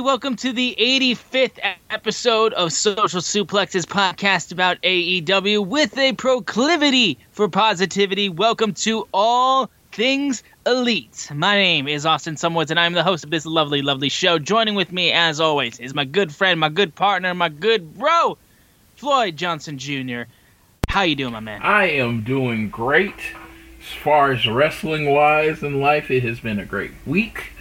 Welcome to the 85th episode of Social Suplex's podcast about AEW with a proclivity for positivity. Welcome to All Things Elite. My name is Austin Sumwoods, and I'm the host of this lovely, lovely show. Joining with me, as always, is my good friend, my good partner, my good bro, Floyd Johnson Jr. How you doing, my man? I am doing great. As far as wrestling wise in life, it has been a great week.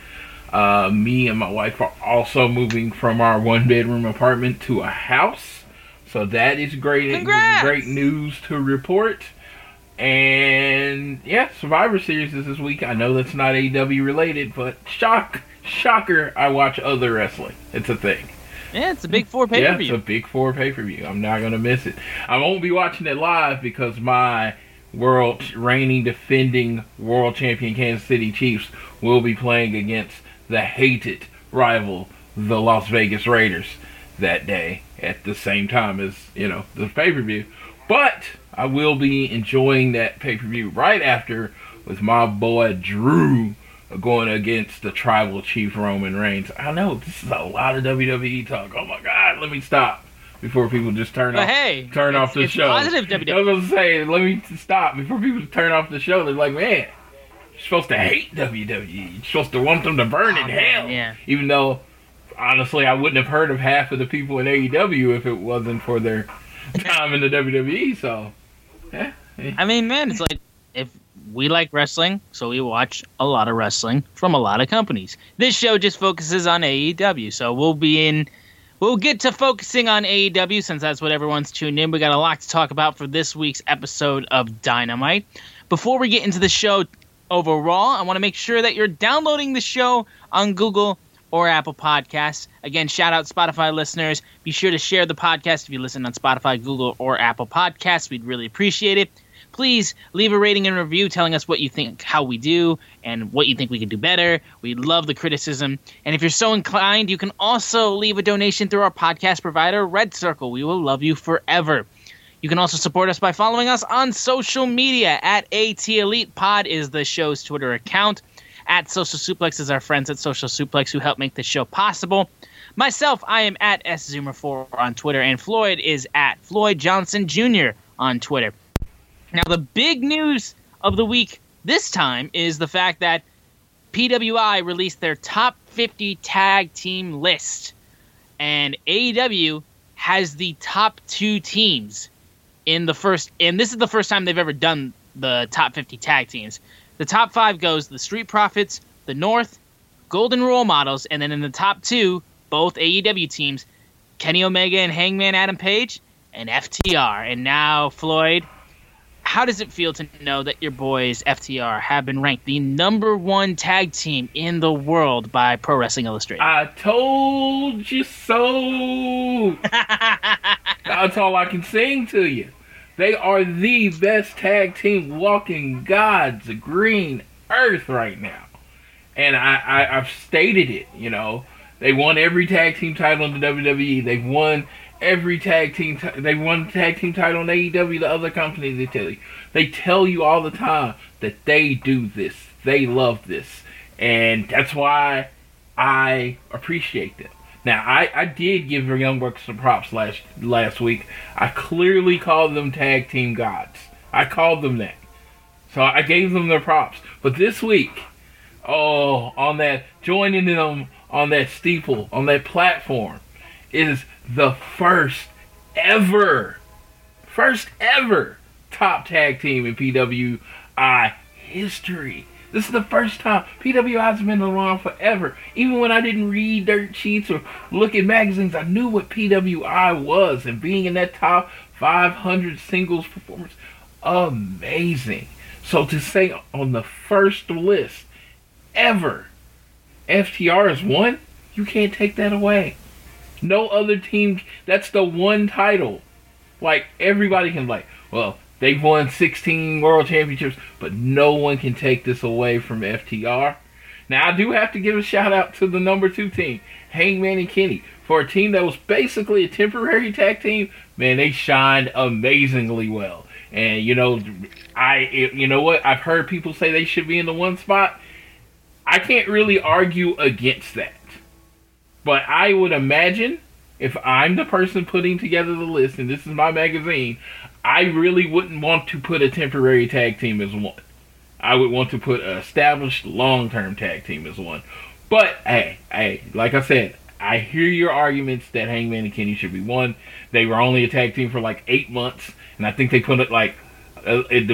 Uh, me and my wife are also moving from our one bedroom apartment to a house. So that is great Congrats! great news to report. And yeah, Survivor Series is this week. I know that's not AEW related, but shock shocker, I watch other wrestling. It's a thing. Yeah, it's a big four pay per view. Yeah, it's a big four pay per view. I'm not gonna miss it. I won't be watching it live because my world reigning defending world champion Kansas City Chiefs will be playing against the hated rival the Las Vegas Raiders that day at the same time as you know the pay per view. But I will be enjoying that pay per view right after with my boy Drew going against the tribal chief Roman Reigns. I know this is a lot of WWE talk. Oh my God, let me stop before people just turn But off hey, turn off the show. positive WWE. I was gonna say, let me stop before people turn off the show. They're like, man, supposed to hate WWE. You're supposed to want them to burn in Oh, man, hell. yeah. Even though, honestly, I wouldn't have heard of half of the people in AEW if it wasn't for their time in the WWE. So, yeah. I mean, man, it's like if we like wrestling, so we watch a lot of wrestling from a lot of companies. This show just focuses on AEW, so we'll be in. We'll get to focusing on AEW since that's what everyone's tuned in. We got a lot to talk about for this week's episode of Dynamite. Before we get into the show overall, I want to make sure that you're downloading the show on Google or Apple Podcasts. Again, shout out Spotify listeners. Be sure to share the podcast if you listen on Spotify, Google, or Apple Podcasts. We'd really appreciate it. Please leave a rating and review telling us what you think, how we do, and what you think we could do better. We love the criticism. And if you're so inclined, you can also leave a donation through our podcast provider, Red Circle. We will love you forever. You can also support us by following us on social media at AT Elite Pod is the show's Twitter account. At Social Suplex is our friends at Social Suplex who help make this show possible. Myself, I am at SZoomer4 on Twitter, and Floyd is at Floyd Johnson Jr. on Twitter. Now, the big news of the week this time is the fact that PWI released their top 50 tag team list, and AEW has the top two teams in the first. And this is the first time they've ever done the top 50 tag teams. The top five goes the Street Profits, the North, Golden Role Models, and then in the top two, both AEW teams, Kenny Omega and Hangman Adam Page, and FTR. And now, Floyd, how does it feel to know that your boys FTR have been ranked the number one tag team in the world by Pro Wrestling Illustrated? I told you so. That's all I can sing to you. They are the best tag team walking God's green earth right now. And I, I, I've stated it, you know. They won every tag team title in the WWE. They've won every tag team. T- they won the tag team title in AEW. The other companies they tell you, they tell you all the time that they do this. They love this, and that's why I appreciate them. Now, I, I did give Young Bucks some props last last week. I clearly called them tag team gods. I called them that. So I gave them their props. But this week, oh, on that joining them on that steeple, on that platform, is the first ever, first ever top tag team in PWI history. This is the first time PWI's been around forever. Even when I didn't read dirt sheets or look at magazines, I knew what PWI was. And being in that top 500 singles performance, amazing. So to say on the first list ever, FTR is one, you can't take that away. No other team. That's the one title. Like everybody can like, well, they've won 16 world championships, but no one can take this away from FTR. Now I do have to give a shout out to the number two team, Hangman and Kenny, for a team that was basically a temporary tag team. Man, they shined amazingly well. And you know, I you know what? I've heard people say they should be in the one spot. I can't really argue against that. But I would imagine if I'm the person putting together the list and this is my magazine, I really wouldn't want to put a temporary tag team as one. I would want to put an established long term tag team as one. But hey, hey, like I said, I hear your arguments that Hangman and Kenny should be one. They were only a tag team for like eight months, and I think they put it like uh, it,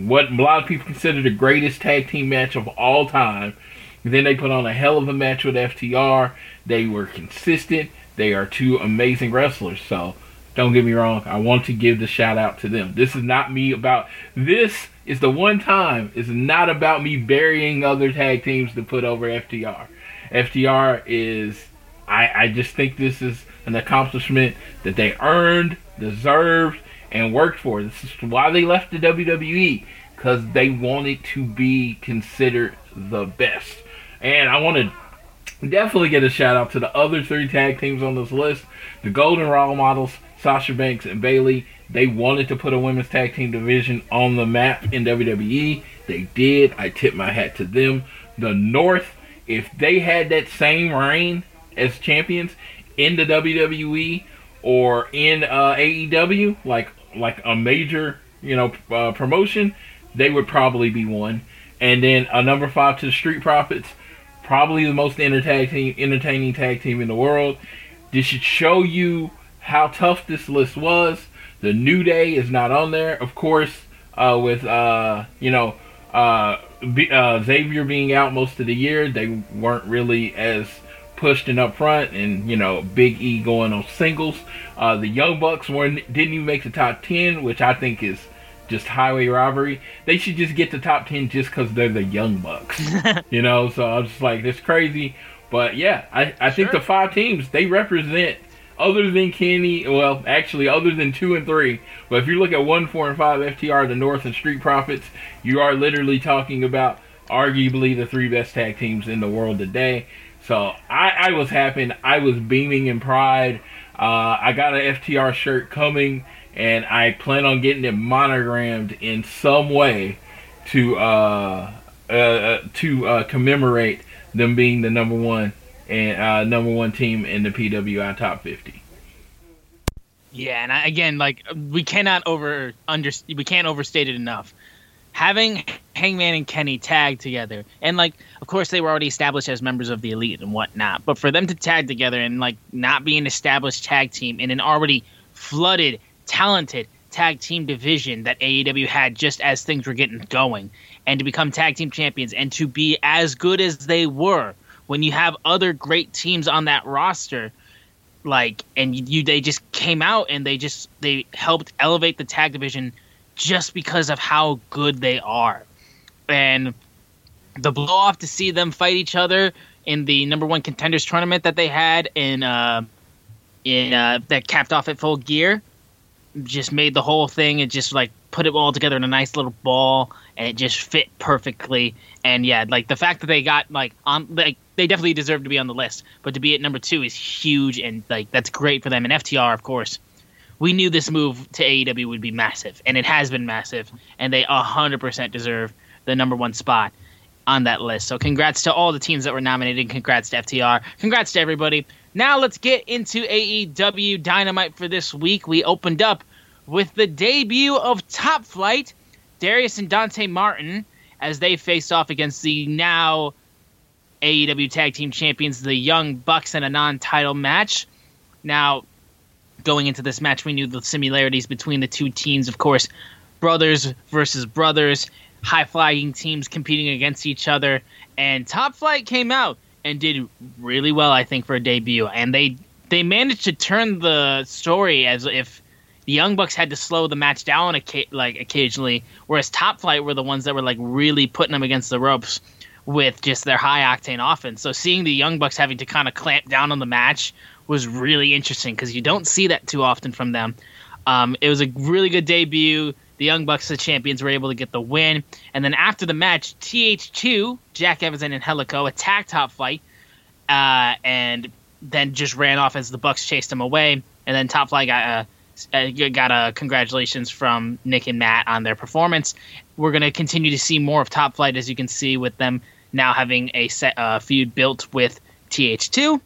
what a lot of people consider the greatest tag team match of all time. Then they put on a hell of a match with FTR. They were consistent. They are two amazing wrestlers. So don't get me wrong. I want to give the shout out to them. This is not me about. This is the one time. It's not about me burying other tag teams to put over FTR. FTR is. I, I just think this is an accomplishment that they earned, deserved, and worked for. This is why they left the WWE because they wanted to be considered the best. And I want to definitely get a shout out to the other three tag teams on this list. The Golden Role Models, Sasha Banks and Bayley. They wanted to put a women's tag team division on the map in WWE. They did. I tip my hat to them. The North, if they had that same reign as champions in the WWE or in uh, AEW, like like a major you know uh, promotion, they would probably be one. And then a number five to the Street Profits probably the most entertaining entertaining tag team in the world. This should show you how tough this list was. The New Day is not on there, of course, uh, with uh, you know uh, uh, Xavier being out most of the year. They weren't really as pushed and up front, and you know Big E going on singles. Uh, the Young Bucks weren't didn't even make the top ten, which I think is just highway robbery. They should just get the top ten just because they're the Young Bucks, you know. So I was just like, it's crazy, but yeah, I I think the five teams they represent. Other than Kenny, well, actually, other than two and three, but if you look at one, four, and five, FTR, the North, and Street Profits, you are literally talking about arguably the three best tag teams in the world today. So I, I was happy. I was beaming in pride. Uh, I got an FTR shirt coming and I plan on getting it monogrammed in some way to uh, uh, uh, to uh, commemorate them being the number one and uh, number one team in the PWI top fifty. Yeah, and I, again, like we cannot over under we can't overstate it enough having Hangman and Kenny tag together, and like, of course, they were already established as members of the Elite and whatnot, but for them to tag together and like not be an established tag team in an already flooded, talented tag team division that AEW had just as things were getting going, and to become tag team champions and to be as good as they were when you have other great teams on that roster like and you, they just came out and they just they helped elevate the tag division just because of how good they are. And the blow off to see them fight each other in the number one contenders tournament that they had in uh in uh that capped off at full gear just made the whole thing and just like put it all together in a nice little ball and it just fit perfectly. And yeah like the fact that they got like on like they definitely deserve to be on the list but to be at number two is huge and like that's great for them. And ftr of course we knew this move to aew would be massive and it has been massive and they 100% deserve the number one spot on that list. So congrats to all the teams that were nominated congrats to ftr congrats to everybody. Now let's get into aew dynamite for this week. We opened up with the debut of top flight darius and dante martin as they face off against the now AEW Tag Team Champions, the Young Bucks, in a non title match. Now, going into this match, we knew the similarities between the two teams. Of course, brothers versus brothers, high flying teams competing against each other. And Top Flight came out and did really well, I think, for a debut. And they they managed to turn the story as if the Young Bucks had to slow the match down like occasionally, whereas Top Flight were the ones that were like really putting them against the ropes with just their high octane offense. So seeing the Young Bucks having to kind of clamp down on the match was really interesting because you don't see that too often from them. Um, it was a really good debut. The Young Bucks, the champions, were able to get the win. And then after the match, TH2, Jack Evans and Angelico, attacked Top Flight uh, and then just ran off as the Bucks chased them away. And then Top Flight got a, got a congratulations from Nick and Matt on their performance. We're going to continue to see more of Top Flight, as you can see, with them now having a set, uh, feud built with TH2.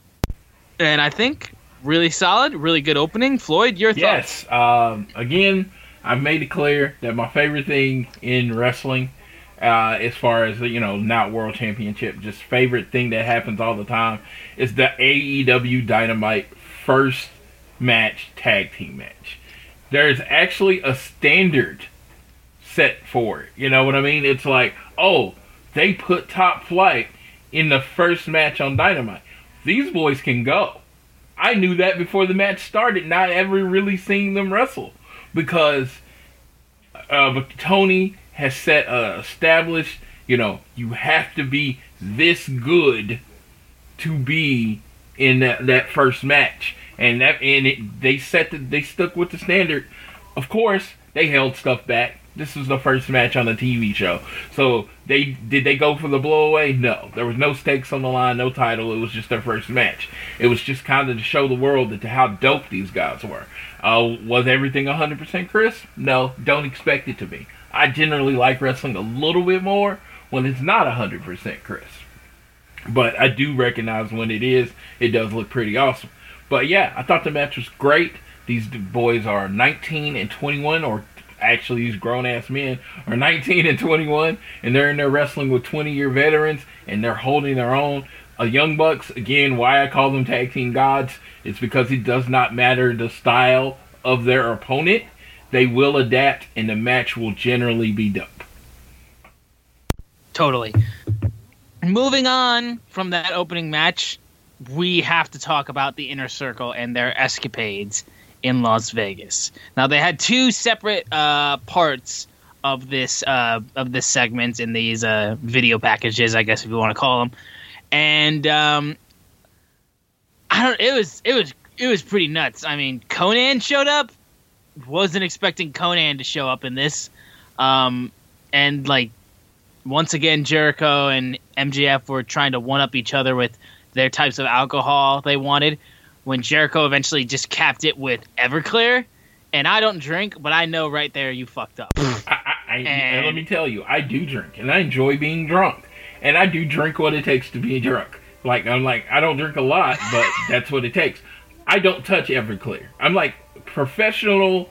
And I think really solid, really good opening. Floyd, your thoughts? Yes. Um, again, I've made it clear that my favorite thing in wrestling, uh, as far as you know, not world championship, just favorite thing that happens all the time, is the AEW Dynamite first match tag team match. There's actually a standard set for it. You know what I mean? It's like, oh, they put top flight in the first match on Dynamite. These boys can go. I knew that before the match started, not ever really seeing them wrestle. Because uh, Tony has set uh, established, you know, you have to be this good to be in that, that first match. And that and it, they set the, they stuck with the standard. Of course, they held stuff back this was the first match on the TV show. So they did they go for the blowaway? No. There was no stakes on the line, no title. It was just their first match. It was just kind of to show the world that how dope these guys were. Uh, was everything 100% Chris? No, don't expect it to be. I generally like wrestling a little bit more when it's not 100% Chris. But I do recognize when it is, it does look pretty awesome. But yeah, I thought the match was great. These boys are 19 and 21 or actually these grown ass men are 19 and 21 and they're in there wrestling with 20 year veterans and they're holding their own. A Young Bucks, again, why I call them tag team gods, it's because it does not matter the style of their opponent. They will adapt and the match will generally be dope. Totally. Moving on from that opening match, we have to talk about the inner circle and their escapades in Las Vegas. Now they had two separate uh, parts of this uh, of this segment in these uh, video packages, I guess if you want to call them, and um, I don't. It was it was it was pretty nuts. I mean, Conan showed up. Wasn't expecting Conan to show up in this, um, and like once again, Jericho and MJF were trying to one up each other with their types of alcohol they wanted when Jericho eventually just capped it with Everclear. And I don't drink, but I know right there you fucked up. I, I, and, let me tell you, I do drink, and I enjoy being drunk, and I do drink what it takes to be drunk. Like I'm like I don't drink a lot, but that's what it takes. I don't touch Everclear. I'm like professional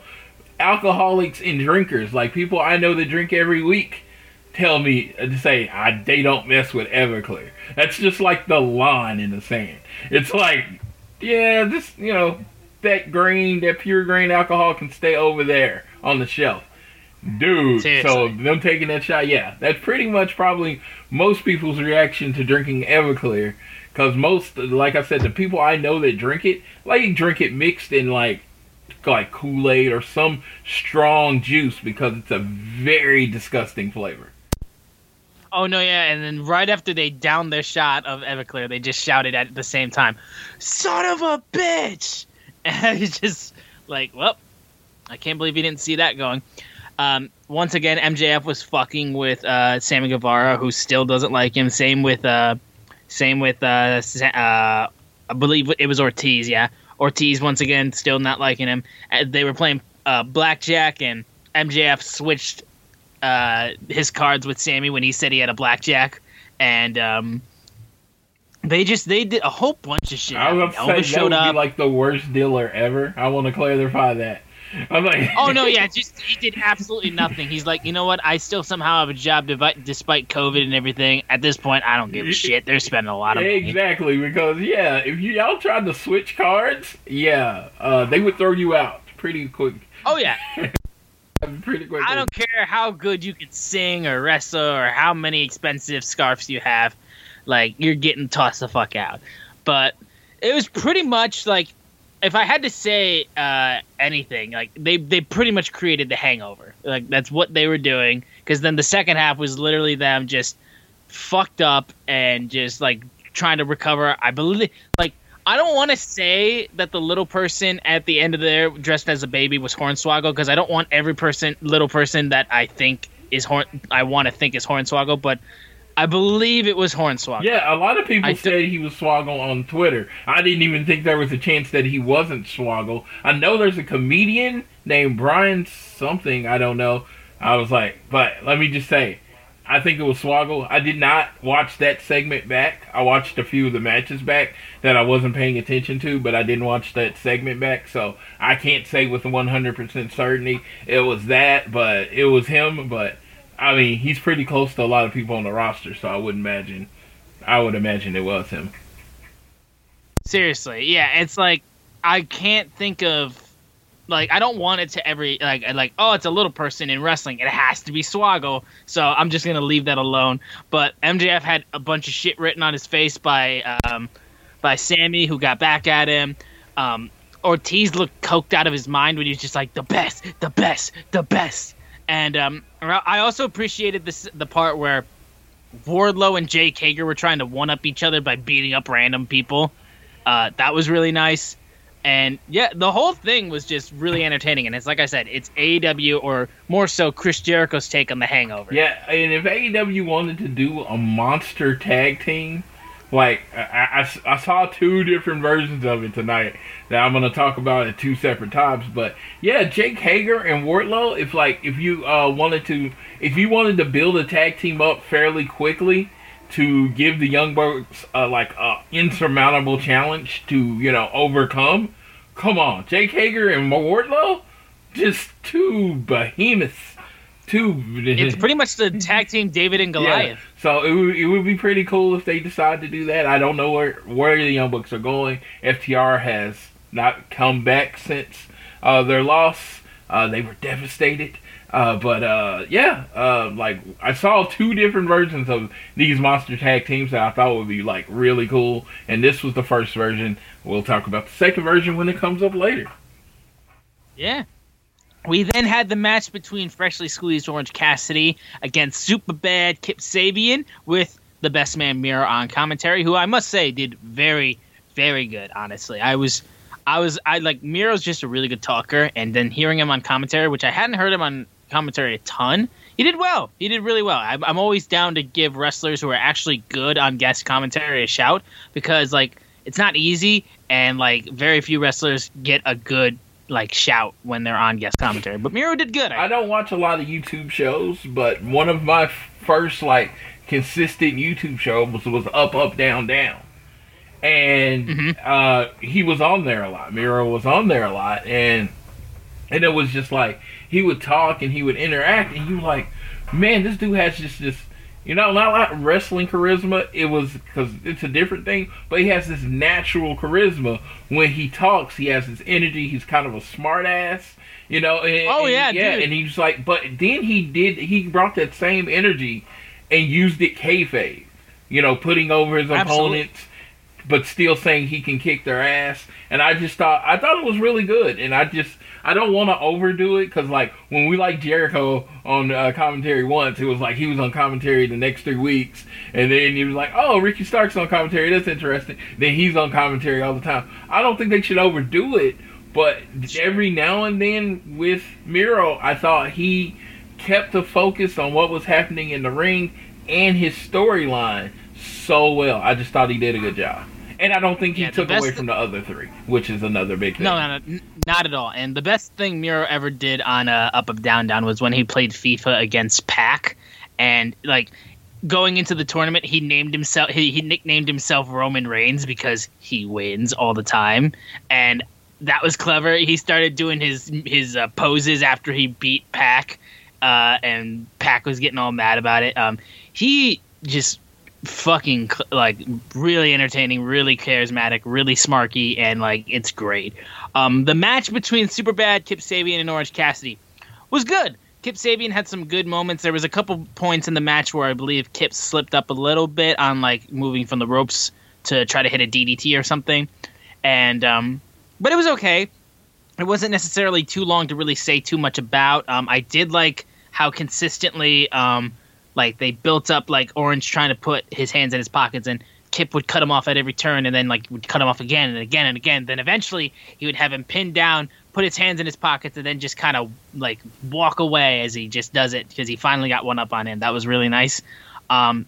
alcoholics and drinkers, like people I know that drink every week. Tell me uh, to say I, they don't mess with Everclear. That's just like the line in the sand. It's like, yeah, this you know that grain, that pure grain alcohol can stay over there on the shelf. Dude, Seriously. so them taking that shot, yeah, that's pretty much probably most people's reaction to drinking Everclear. Because most, like I said, the people I know that drink it, like drink it mixed in like like Kool Aid or some strong juice because it's a very disgusting flavor. Oh no, yeah, and then right after they downed their shot of Everclear, they just shouted at the same time, "Son of a bitch!" And it's just like, well, I can't believe you didn't see that going. Um, once again, MJF was fucking with uh, Sammy Guevara, who still doesn't like him. Same with, uh, same with, uh, uh, I believe it was Ortiz. Yeah, Ortiz once again still not liking him. Uh, They were playing uh, blackjack, and MJF switched uh, his cards with Sammy when he said he had a blackjack, and um, they just they did a whole bunch of shit. I was Elvis say that showed would up. be like the worst dealer ever. I want to clarify that. I'm like, oh no, yeah, just he did absolutely nothing. He's like, you know what? I still somehow have a job despite COVID and everything. At this point, I don't give a shit. They're spending a lot of money. Exactly, because yeah, if you y'all tried to switch cards, yeah, uh, they would throw you out pretty quick. Oh yeah, Pretty. I don't care how good you can sing or wrestle or how many expensive scarves you have. Like you're getting tossed the fuck out. But it was pretty much like if I had to say uh, anything, like they they pretty much created the Hangover. Like that's what they were doing. Because then the second half was literally them just fucked up and just like trying to recover. I believe like. I don't want to say that the little person at the end of there dressed as a baby was Hornswoggle because I don't want every person, little person that I think is Horn, I want to think is Hornswoggle, but I believe it was Hornswoggle. Yeah, a lot of people I said he was Swoggle on Twitter. I didn't even think there was a chance that he wasn't Swoggle. I know there's a comedian named Brian something, I don't know. I was like, but let me just say, I think it was Swoggle. I did not watch that segment back. I watched a few of the matches back that I wasn't paying attention to, but I didn't watch that segment back, so I can't say with 100% certainty it was that, but it was him, but I mean, he's pretty close to a lot of people on the roster, so I would imagine I would imagine it was him. Seriously, yeah, it's like I can't think of like I don't want it to every like like oh it's a little person in wrestling it has to be Swoggle so I'm just gonna leave that alone. But MJF had a bunch of shit written on his face by um by Sammy who got back at him. Um, Ortiz looked coked out of his mind when he was just like the best, the best, the best. And um, I also appreciated this the part where Wardlow and Jake Hager were trying to one up each other by beating up random people. Uh, that was really nice. And yeah, the whole thing was just really entertaining. And it's like I said, it's AEW or more so Chris Jericho's take on the Hangover. Yeah, and if AEW wanted to do a monster tag team, like I, I, I saw two different versions of it tonight that I'm gonna talk about at two separate times. But yeah, Jake Hager and Wardlow. If like if you uh, wanted to, if you wanted to build a tag team up fairly quickly to give the Young Bucks uh, like a insurmountable challenge to you know overcome, come on, Jake Hager and Wardlow, just two behemoths. Two. It's pretty much the tag team David and Goliath. Yeah. So it would, it would be pretty cool if they decide to do that. I don't know where where the Young Bucks are going. FTR has not come back since uh, their loss. Uh, they were devastated. Uh, but uh, yeah, uh, like I saw two different versions of these monster tag teams that I thought would be like really cool, and this was the first version. We'll talk about the second version when it comes up later. Yeah. We then had the match between freshly squeezed Orange Cassidy against super bad Kip Sabian with the best man Miro on commentary, who I must say did very, very good. Honestly, I was, I was, I like Miro's just a really good talker, and then hearing him on commentary, which I hadn't heard him on commentary a ton, he did well. He did really well. I'm, I'm always down to give wrestlers who are actually good on guest commentary a shout because like it's not easy, and like very few wrestlers get a good like shout when they're on guest commentary. But Miro did good. I don't watch a lot of YouTube shows, but one of my first like consistent YouTube shows was, was Up Up Down Down, and Mm-hmm. uh, he was on there a lot. Miro was on there a lot, and and it was just like he would talk and he would interact, and you like, man, this dude has just this, you know, not like wrestling charisma. It was because it's a different thing, but he has this natural charisma. When he talks, he has this energy. He's kind of a smart ass, you know. And, Oh, and- yeah, yeah. dude. And he's like, but then he did. He brought that same energy and used it kayfabe, you know, putting over his Absolutely. opponents, but still saying he can kick their ass. And I just thought, I thought it was really good. And I just, I don't want to overdo it because, like, when we like Jericho on uh, commentary once, it was like he was on commentary the next three weeks, and then he was like, "Oh, Ricky Starks on commentary. That's interesting." Then he's on commentary all the time. I don't think they should overdo it, but every now and then with Miro, I thought he kept the focus on what was happening in the ring and his storyline so well. I just thought he did a good job. And I don't think he Yeah, took away th- from the other three, which is another big thing. No, no, no, not at all. And the best thing Miro ever did on uh, Up Up Down Down was when he played FIFA against Pac, and like going into the tournament, he named himself he, he nicknamed himself Roman Reigns because he wins all the time, and that was clever. He started doing his his uh, poses after he beat Pac, uh, and Pac was getting all mad about it. Um, he just fucking like really entertaining, really charismatic, really smarky, and like it's great. Um, the match between Superbad, Kip Sabian, and Orange Cassidy was good. Kip Sabian had some good moments. There was a couple points in the match where I believe Kip slipped up a little bit on like moving from the ropes to try to hit a DDT or something, and um, but it was okay. It wasn't necessarily too long to really say too much about. Um, I did like how consistently um, like they built up like Orange trying to put his hands in his pockets and Kip would cut him off at every turn and then like would cut him off again and again and again. Then eventually he would have him pinned down, put his hands in his pockets, and then just kind of like walk away as he just does it because he finally got one up on him. That was really nice. Um,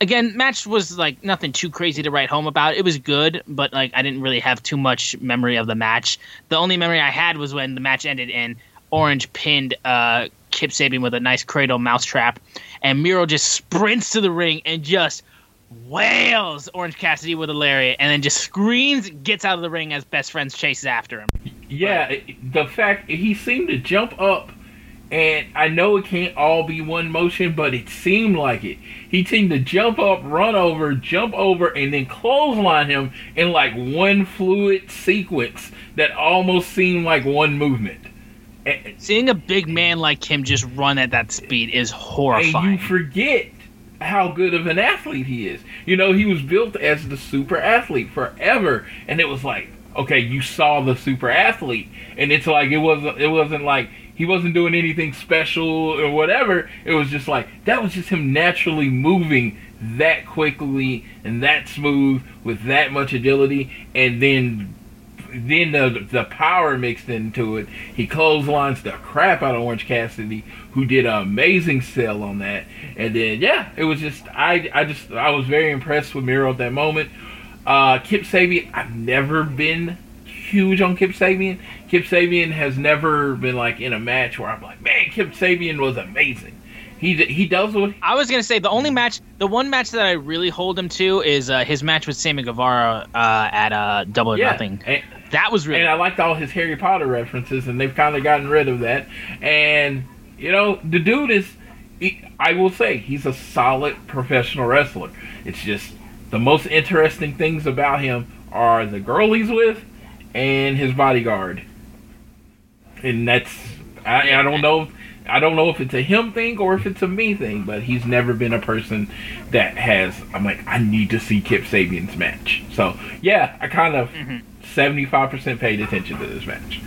again, match was like nothing too crazy to write home about. It was good, but like I didn't really have too much memory of the match. The only memory I had was when the match ended and Orange pinned uh, Kip Sabian with a nice cradle mousetrap, and Miro just sprints to the ring and just wails Orange Cassidy with a lariat, and then just screams, gets out of the ring as best friends chases after him. Yeah, it- the fact he seemed to jump up, and I know it can't all be one motion, but it seemed like it. He seemed to jump up, run over, jump over, and then clothesline him in like one fluid sequence that almost seemed like one movement. And, Seeing a big man like him just run at that speed is and horrifying. you forget how good of an athlete he is. You know, he was built as the super athlete forever, and it was like, okay, you saw the super athlete, and it's like it wasn't. It wasn't like he wasn't doing anything special or whatever. It was just like that was just him naturally moving that quickly and that smooth with that much agility, and then then the the power mixed into it. He clotheslines the crap out of Orange Cassidy, who did an amazing sell on that. And then yeah, it was just I I just I was very impressed with Miro at that moment. Uh, Kip Sabian, I've never been huge on Kip Sabian. Kip Sabian has never been like in a match where I'm like, man, Kip Sabian was amazing. He he does what I was gonna say the only match, the one match that I really hold him to is uh, his match with Sammy Guevara uh, at uh, Double or yeah, Nothing. and- That was really. and I liked all his Harry Potter references, and they've kind of gotten rid of that. And you know, the dude is, he, I will say, he's a solid professional wrestler. It's just the most interesting things about him are the girl he's with and his bodyguard, and that's I, I don't know. I don't know if it's a him thing or if it's a me thing, but he's never been a person that has. I'm like, I need to see Kip Sabian's match. So yeah, I kind of mm-hmm. 75 percent paid attention to this match.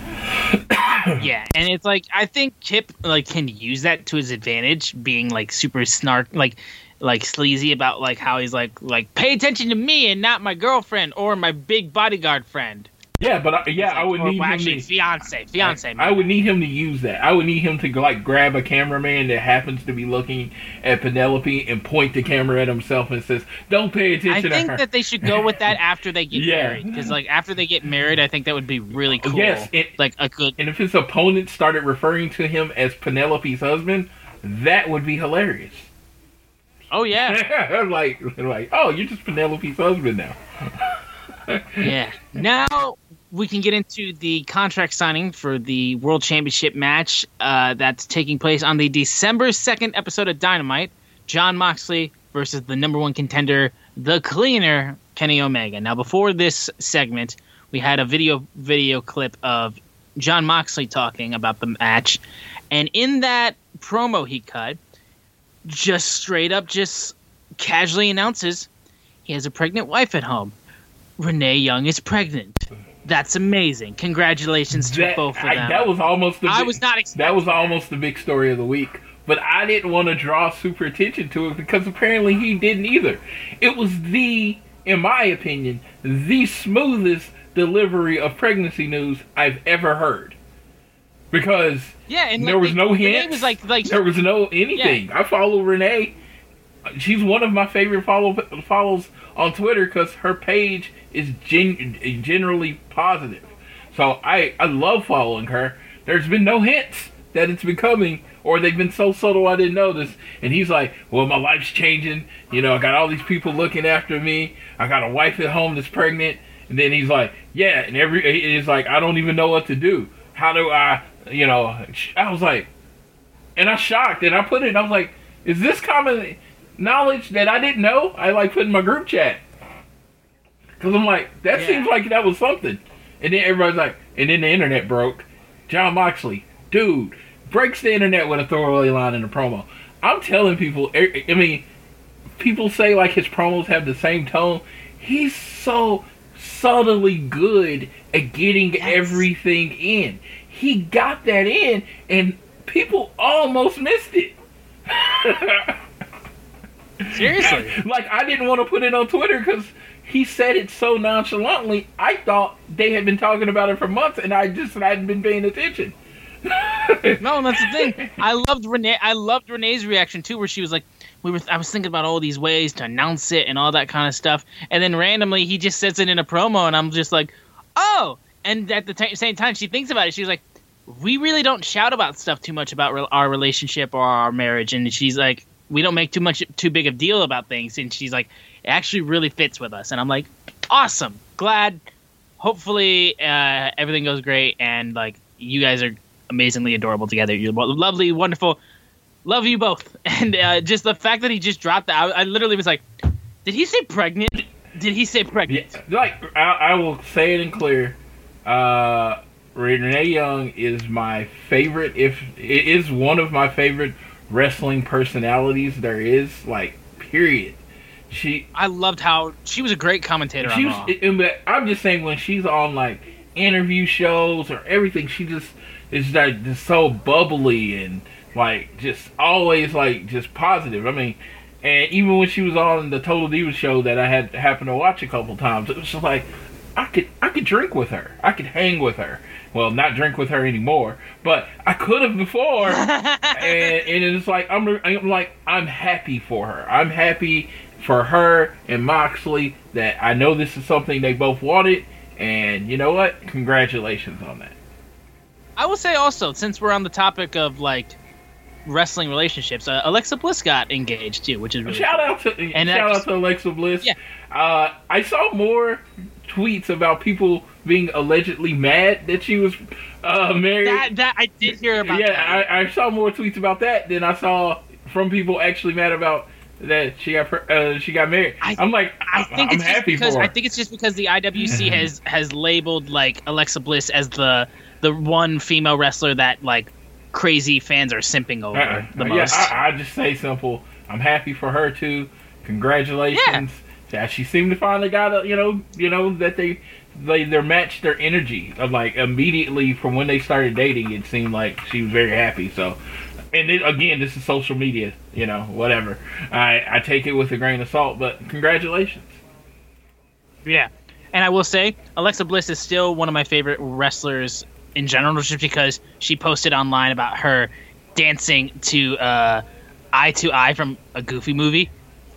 yeah, and it's like I think Kip like can use that to his advantage, being like super snark, like like sleazy about like how he's like like pay attention to me and not my girlfriend or my big bodyguard friend. Yeah, but I, yeah, like- I would or need well, him actually to. fiance, fiance. I would need him to use that. I would need him to like grab a cameraman that happens to be looking at Penelope and point the camera at himself and says, "Don't pay I attention to think her." that they should go with that after they get Yeah. married, because like after they get married, I think that would be really oh, cool. Yes, it- like a good. and if his opponent started referring to him as Penelope's husband, that would be hilarious. Oh yeah, like, like, oh, you're just Penelope's husband now. yeah. Now we can get into the contract signing for the World Championship match uh, that's taking place on the December 2nd episode of Dynamite. Jon Moxley versus the number one contender, the cleaner, Kenny Omega. Now, before this segment, we had a video video clip of Jon Moxley talking about the match, and in that promo he cut, just straight up, just casually announces he has a pregnant wife at home. Renee Young is pregnant. That's amazing. Congratulations to That, both of I- them. that was almost the I big- was not that was almost the big story of the week. But I didn't want to draw super attention to it because apparently he didn't either. It was the, in my opinion, the smoothest delivery of pregnancy news I've ever heard. Because yeah, and there like, was no Renee hint. was like like there was no anything. I follow Renee. She's one of my favorite follow follows on Twitter because her page is gen- generally positive. So I I love following her. There's been no hints that it's becoming, or they've been so subtle I didn't notice. And he's like, "Well, my life's changing. You know, I got all these people looking after me. I got a wife at home that's pregnant." And then he's like, "Yeah," and every he's like, "I don't even know what to do. How do I?" You know, I was like, and I shocked, and I put it. I was like, "Is this common knowledge that I didn't know?" I like put in my group chat because I'm like, that Yeah. seems like that was something. And then everybody's like, and then the internet broke. Jon Moxley, dude, breaks the internet with a throwaway line in a promo. I'm telling people, I I mean, people say like his promos have the same tone. He's so subtly good at getting everything in. He got that in, and people almost missed it. seriously. like I didn't want to put it on Twitter because he said it so nonchalantly. I thought they had been talking about it for months, and I just hadn't been paying attention. No, and that's the thing. I loved Renee. I loved Renee's reaction too, where she was like, "We were." I was thinking about all these ways to announce it and all that kind of stuff, and then randomly he just says it in a promo, and I'm just like, "Oh!" And at the t- same time, she thinks about it. She's like, "We really don't shout about stuff too much about re- our relationship or our marriage," and she's like, "We don't make too much too big of deal about things," and she's like, "It actually really fits with us," and I'm like, "Awesome! Glad." Hopefully, uh, everything goes great, and like you guys are amazingly adorable together. You're lovely, wonderful. Love you both. And uh, just the fact that he just dropped that, I, I literally was like, did he say pregnant? Did he say pregnant? Yeah, like I, I will say it in clear. Uh, Renee Young is my favorite. If it is one of my favorite wrestling personalities there is. Like period. She I loved how she was a great commentator she was, and- but I'm just saying when she's on like interview shows or everything, she just is like just so bubbly and like just always like just positive. I mean, and even when she was on the Total Divas show that I had happened to watch a couple times, it was just like I could I could drink with her, I could hang with her. Well, not drink with her anymore, but I could have before. and, and it's like I'm, I'm like I'm happy for her. I'm happy for her and Moxley that I know this is something they both wanted, and you know what? Congratulations on that. I will say also, since we're on the topic of like wrestling relationships, uh, Alexa Bliss got engaged too, which is really Shout cool. out to And shout out to Alexa Bliss. Yeah. Uh, I saw more tweets about people being allegedly mad that she was uh, married. That that I did hear about. yeah. I, I saw more tweets about that than I saw from people actually mad about that she got uh, she got married. I- I'm like, I think I'm it's happy because for her. I think it's just because the IWC has has labeled like Alexa Bliss as the the one female wrestler that like crazy fans are simping over Uh-uh. the yeah, most. I, I just say simple. I'm happy for her too. Congratulations. Yeah. She seemed to finally got a, you know, you know that they they they matched their energy of like immediately from when they started dating. It seemed like she was very happy. So, and it, again, this is social media. You know, whatever. I I take it with a grain of salt, but congratulations. Yeah. And I will say, Alexa Bliss is still one of my favorite wrestlers in general, just because she posted online about her dancing to uh, Eye to Eye from a Goofy movie.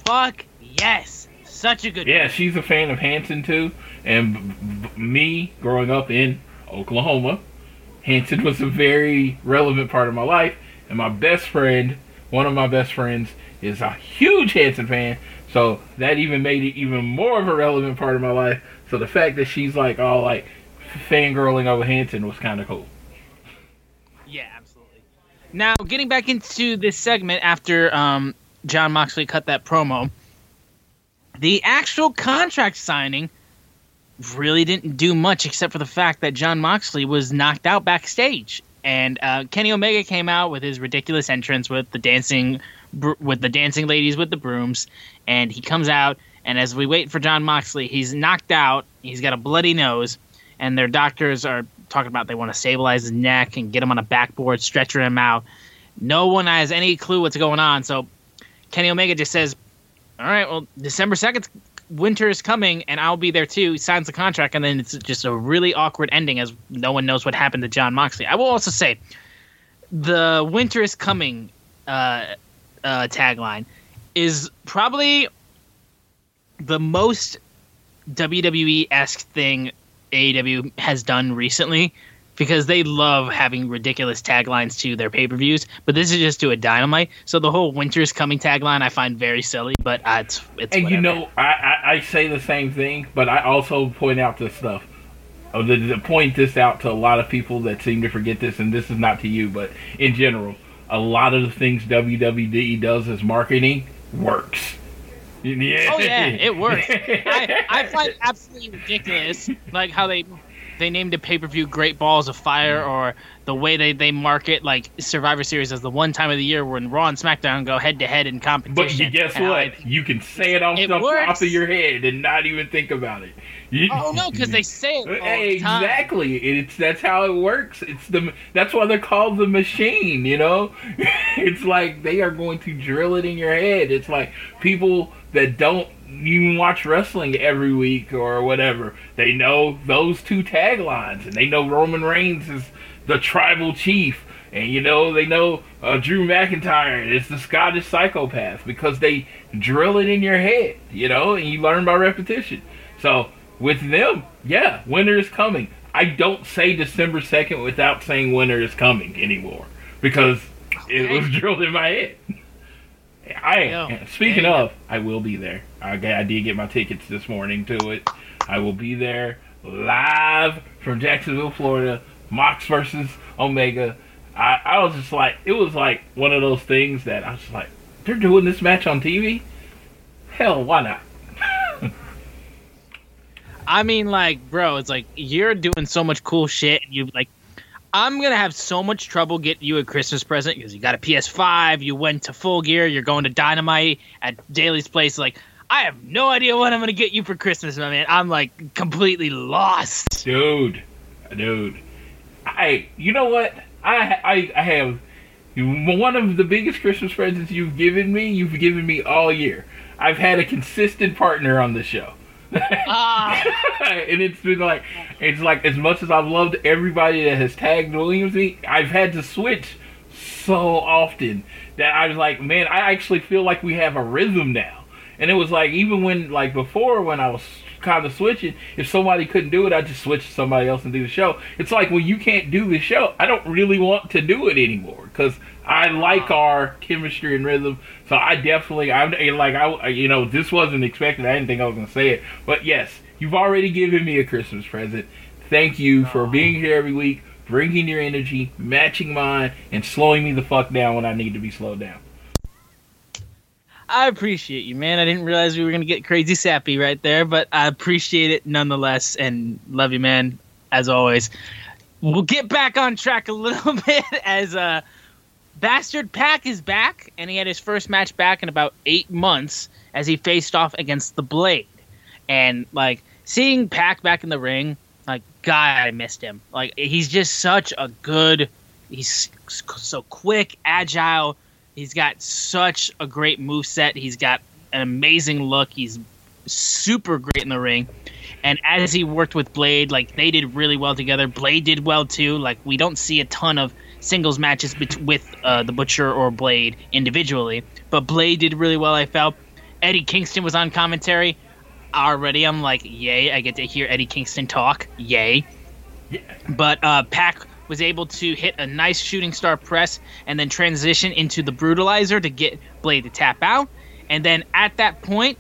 Fuck yes. Such a good Yeah, she's a fan of Hanson too, and b- b- me growing up in Oklahoma, Hanson was a very relevant part of my life, and my best friend, one of my best friends, is a huge Hanson fan, so that even made it even more of a relevant part of my life. So the fact that she's like all like fangirling over Hanson was kind of cool. Yeah, absolutely. Now, getting back into this segment after um, Jon Moxley cut that promo, the actual contract signing really didn't do much except for the fact that Jon Moxley was knocked out backstage. And uh, Kenny Omega came out with his ridiculous entrance with the dancing, br- with the dancing ladies with the brooms, and he comes out. And as we wait for Jon Moxley, he's knocked out. He's got a bloody nose, and their doctors are talking about they want to stabilize his neck and get him on a backboard, stretcher him out. No one has any clue what's going on. So Kenny Omega just says, "All right, well, December second, winter is coming, and I'll be there too." He signs the contract, and then it's just a really awkward ending as no one knows what happened to Jon Moxley. I will also say, the winter is coming uh, uh, tagline is probably the most WWE esque thing AEW has done recently because they love having ridiculous taglines to their pay per views. But this is just to a dynamite. So the whole "Winter's Coming" tagline I find very silly, but uh, it's it's. And you know, I, I, I say the same thing, but I also point out this stuff. Oh, the, the point this out to a lot of people that seem to forget this, and this is not to you, but in general, a lot of the things WWE does as marketing works. Yeah. Oh yeah, it works. I, I find it absolutely ridiculous, like how they they named a pay per view "Great Balls of Fire" or the way they, they market like Survivor Series as the one time of the year when Raw and SmackDown go head to head in competition. But you guess what? I- You can say it off the top of your head and not even think about it. You- Oh no, because they say it all the time. Exactly. It's that's how it works. It's the that's why they're called the machine, you know? it's like they are going to drill it in your head. It's like people that don't even watch wrestling every week or whatever. They know those two taglines and they know Roman Reigns is the tribal chief and you know they know uh, Drew McIntyre is the Scottish psychopath because they drill it in your head, you know, and you learn by repetition. So with them, yeah, winter is coming. I don't say December second without saying winter is coming anymore because it was drilled in my head. I Yo, speaking you of, I will be there. I, I did get my tickets this morning to it. I will be there live from Jacksonville, Florida. Mox versus Omega. I, I was just like, it was like one of those things that I was like, they're doing this match on TV. Hell, why not? I mean, like, bro, it's like you're doing so much cool shit, and you like, I'm gonna have so much trouble getting you a Christmas present because you got a PS5, you went to Full Gear, you're going to Dynamite at Daily's place. Like, I have no idea what I'm gonna get you for Christmas, my man. I'm like completely lost. dude, dude. I, you know what? I, I, I have one of the biggest Christmas presents you've given me. You've given me all year. I've had a consistent partner on the show. Ah, and it's been like it's like as much as I've loved everybody that has tagged Williams me, I've had to switch so often that I was like, man, I actually feel like we have a rhythm now. And it was like even when like before when I was kind of switching, if somebody couldn't do it, I just switch to somebody else and do the show. It's like when you can't do the show, I don't really want to do it anymore because I like our chemistry and rhythm. So I definitely, I'm like, I, you know, this wasn't expected. I didn't think I was gonna say it, but yes, you've already given me a Christmas present. Thank you for being here every week, bringing your energy, matching mine, and slowing me the fuck down when I need to be slowed down. I appreciate you, man. I didn't realize we were gonna get crazy sappy right there, but I appreciate it nonetheless, and love you, man. As always, we'll get back on track a little bit as uh, Bastard Pac is back, and he had his first match back in about eight months as he faced off against the Blade, and like seeing Pac back in the ring, like God, I missed him. Like he's just such a good. He's so quick, agile. He's got such a great move set. He's got an amazing look. He's super great in the ring. And as he worked with Blade, like they did really well together. Blade did well too. Like we don't see a ton of singles matches bet- with uh, the Butcher or Blade individually, but Blade did really well. I felt Eddie Kingston was on commentary already. I'm like, yay! I get to hear Eddie Kingston talk. Yay! But uh, Pac was able to hit a nice shooting star press and then transition into the brutalizer to get Blade to tap out. And then at that point,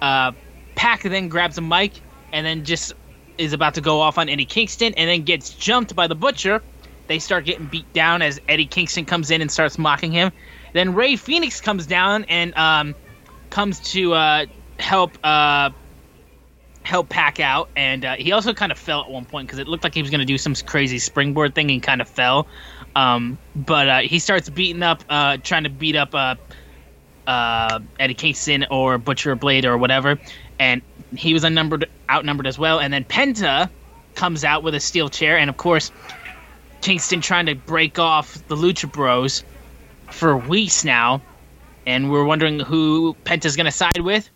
uh, Pac then grabs a mic and then just is about to go off on Eddie Kingston and then gets jumped by the Butcher. They start getting beat down as Eddie Kingston comes in and starts mocking him. Then Rey Fenix comes down and um, comes to uh, help uh, help Pac out, and uh, he also kind of fell at one point because it looked like he was going to do some crazy springboard thing and kind of fell. Um, but uh, he starts beating up, uh, trying to beat up uh, uh, Eddie Kingston or Butcher Blade or whatever, and he was unnumbered, outnumbered as well. And then Penta comes out with a steel chair, and of course, Kingston trying to break off the Lucha Bros for weeks now, and we're wondering who Penta's going to side with.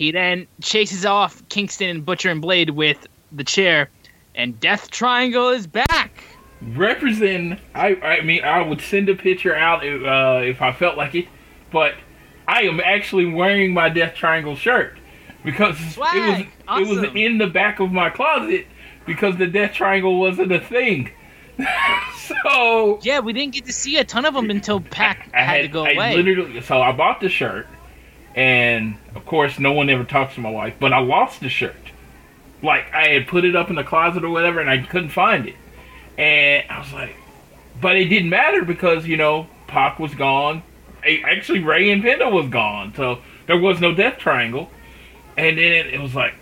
He then chases off Kingston and Butcher and Blade with the chair, and Death Triangle is back. Represent. I. I mean, I would send a picture out if, uh, if I felt like it, but I am actually wearing my Death Triangle shirt because Swag. it was it was in the back of my closet because the Death Triangle wasn't a thing. so Yeah, we didn't get to see a ton of them until Pac I had, to go I away. Literally, so I bought the shirt, and of course, no one ever talks to my wife. But I lost the shirt. Like I had put it up in the closet or whatever, and I couldn't find it. And I was like, but it didn't matter because you know Pac was gone. Actually, Rey and Penta was gone, so there was no Death Triangle. And then it, it was like,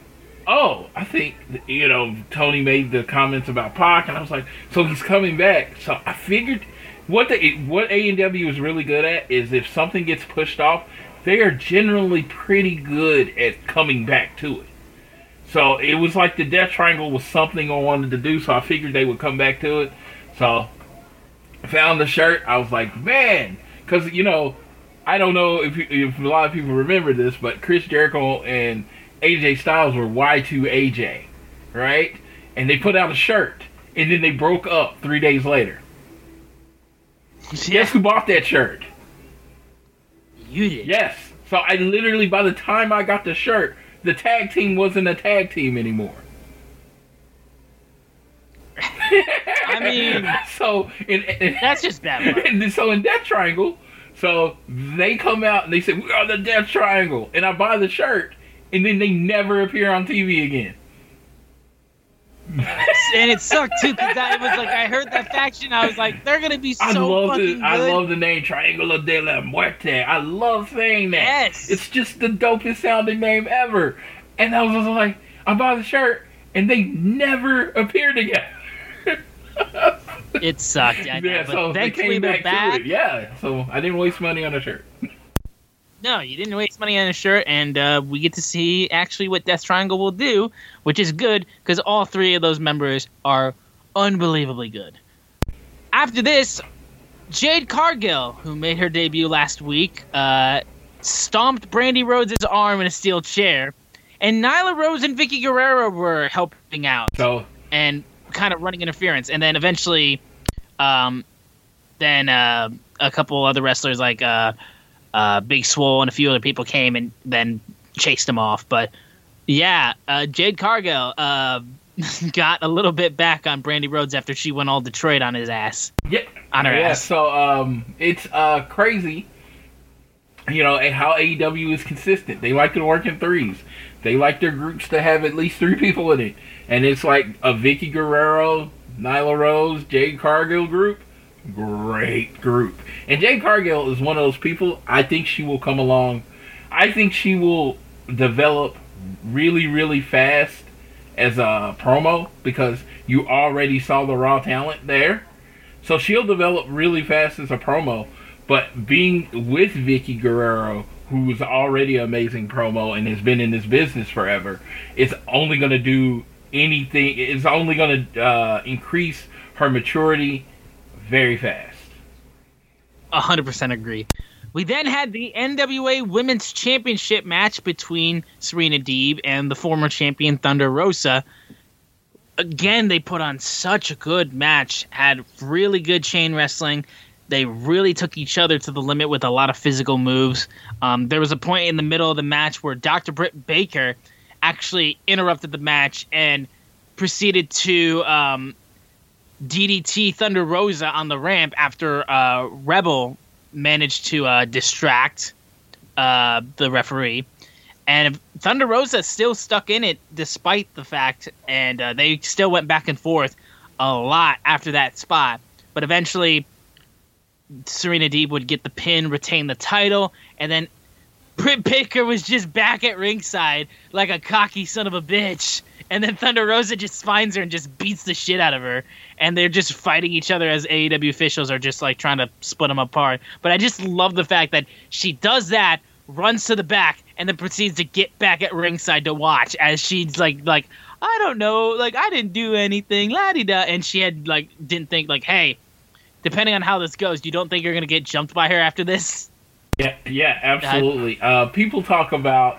oh, I think you know Tony made the comments about Pac, and I was like, so he's coming back. So I figured what the what AEW is really good at is if something gets pushed off, they are generally pretty good at coming back to it. So it was like the Death Triangle was something I wanted to do, so I figured they would come back to it. So I found the shirt. I was like, man, because you know, I don't know if if a lot of people remember this, but Chris Jericho and AJ Styles were Y2AJ, right? And they put out a shirt, and then they broke up three days later. Guess who bought that shirt? You did. Yes. So I literally, by the time I got the shirt, the tag team wasn't a tag team anymore. I mean, so in, in, that's just bad luck. and so in Death Triangle, so they come out and they say we are the Death Triangle, and I buy the shirt, and then they never appear on TV again. and it sucked too because I was like, I heard that faction, I was like, they're gonna be so I love fucking the good. I love the name Triangulo de la Muerte. I love saying that. Yes. It's just the dopest sounding name ever. And I was just like, I bought the shirt, and they never appeared again. It sucked. I know, yeah, but so they came back, back. to it. Yeah, so I didn't waste money on a shirt. No, you didn't waste money on a shirt, and uh, we get to see actually what Death Triangle will do, which is good because all three of those members are unbelievably good. After this, Jade Cargill, who made her debut last week, uh, stomped Brandi Rhodes' arm in a steel chair, and Nyla Rose and Vickie Guerrero were helping out So and kind of running interference, and then eventually, um, then uh, a couple other wrestlers like uh, Big Swole and a few other people came and then chased him off. But yeah, uh, Jade Cargill uh, got a little bit back on Brandi Rhodes after she went all Detroit on his ass. yeah, On her yeah. ass. So um, it's uh crazy. You know and how AEW is consistent. They like to work in threes. They like their groups to have at least three people in it, and it's like a Vickie Guerrero, Nyla Rose, Jade Cargill group. Great group. And Jade Cargill is one of those people. I think she will come along. I think she will develop really, really fast as a promo because you already saw the raw talent there. So she'll develop really fast as a promo. But being with Vickie Guerrero, who's already an amazing promo and has been in this business forever, it's only going to do anything. It's only going to uh, increase her maturity very fast. 100% agree. We then had the NWA Women's Championship match between Serena Deeb and the former champion Thunder Rosa. Again, they put on such a good match, had really good chain wrestling. They really took each other to the limit with a lot of physical moves. Um, there was a point in the middle of the match where Dr. Britt Baker actually interrupted the match and proceeded to um, DDT Thunder Rosa on the ramp after uh, Rebel managed to uh, distract uh, the referee. And Thunder Rosa still stuck in it despite the fact, and uh, they still went back and forth a lot after that spot. But eventually, Serena Deeb would get the pin, retain the title, and then Britt Baker was just back at ringside like a cocky son of a bitch. And then Thunder Rosa just finds her and just beats the shit out of her. And they're just fighting each other as AEW officials are just like trying to split them apart. But I just love the fact that she does that, runs to the back, and then proceeds to get back at ringside to watch as she's like, like I don't know, like I didn't do anything, la di da. And she had like didn't think like, hey, depending on how this goes, you don't think you're gonna get jumped by her after this? Yeah, yeah, absolutely. Uh, people talk about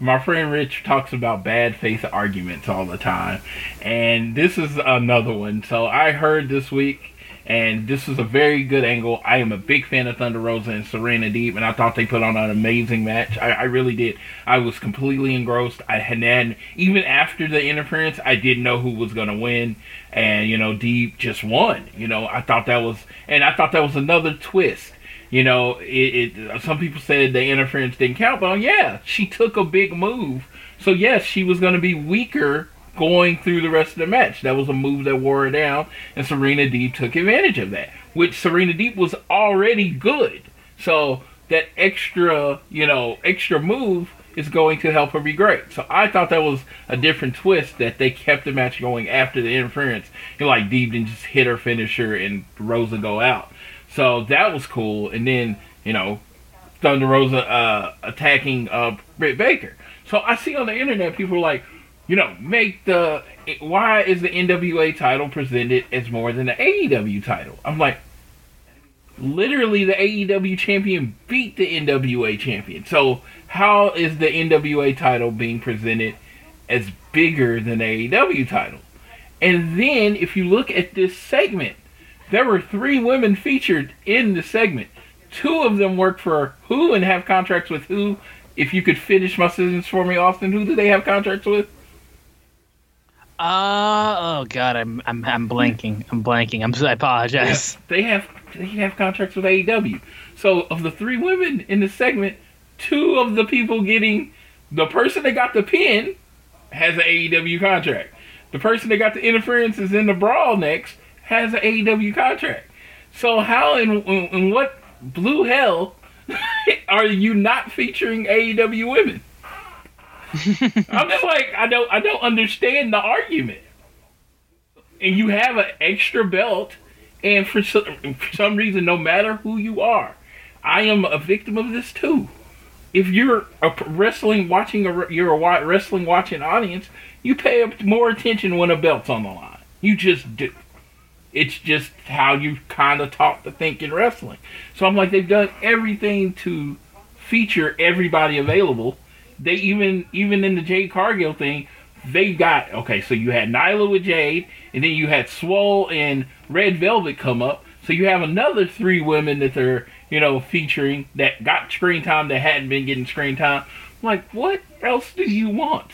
my friend Rich talks about bad faith arguments all the time, and this is another one. So I heard this week, and this is a very good angle. I am a big fan of Thunder Rosa and Serena Deeb, and I thought they put on an amazing match. I, I really did. I was completely engrossed. I had, had even after the interference, I didn't know who was going to win, and you know, Deeb just won. You know, I thought that was, and I thought that was another twist you know, it, it, some people said the interference didn't count, but oh, yeah, she took a big move. So yes, she was going to be weaker going through the rest of the match. That was a move that wore her down, and Serena Deeb took advantage of that. Which Serena Deeb was already good. So that extra, you know, extra move is going to help her be great. So I thought that was a different twist that they kept the match going after the interference. Know, like Deeb didn't just hit her finisher and Rosa go out. So that was cool. And then, you know, Thunder Rosa uh, attacking uh, Britt Baker. So I see on the internet people like, you know, make the why is the NWA title presented as more than the AEW title? I'm like, literally the AEW champion beat the NWA champion. So how is the NWA title being presented as bigger than the AEW title? And then if you look at this segment, there were three women featured in the segment. Two of them work for who and have contracts with who. If you could finish my sentence for me, Austin, who do they have contracts with? Uh oh god, I'm I'm I'm blanking. I'm blanking. I'm I apologize. Yeah, they have they have contracts with AEW. So of the three women in the segment, two of the people getting the person that got the pin has an AEW contract. The person that got the interference is in the brawl next has an AEW contract. So how in, in, in what blue hell are you not featuring AEW women? I'm just like I don't I don't understand the argument. And you have an extra belt, and for some, for some reason, no matter who you are, I am a victim of this too. If you're a wrestling watching a you're a wrestling watching audience, you pay more attention when a belt's on the line. You just do. It's just how you kind of taught to think in wrestling. So I'm like, they've done everything to feature everybody available. They even even in the Jade Cargill thing, they got okay. So you had Nyla with Jade, and then you had Swole and Red Velvet come up. So you have another three women that they're you know featuring that got screen time that hadn't been getting screen time. I'm like, what else do you want?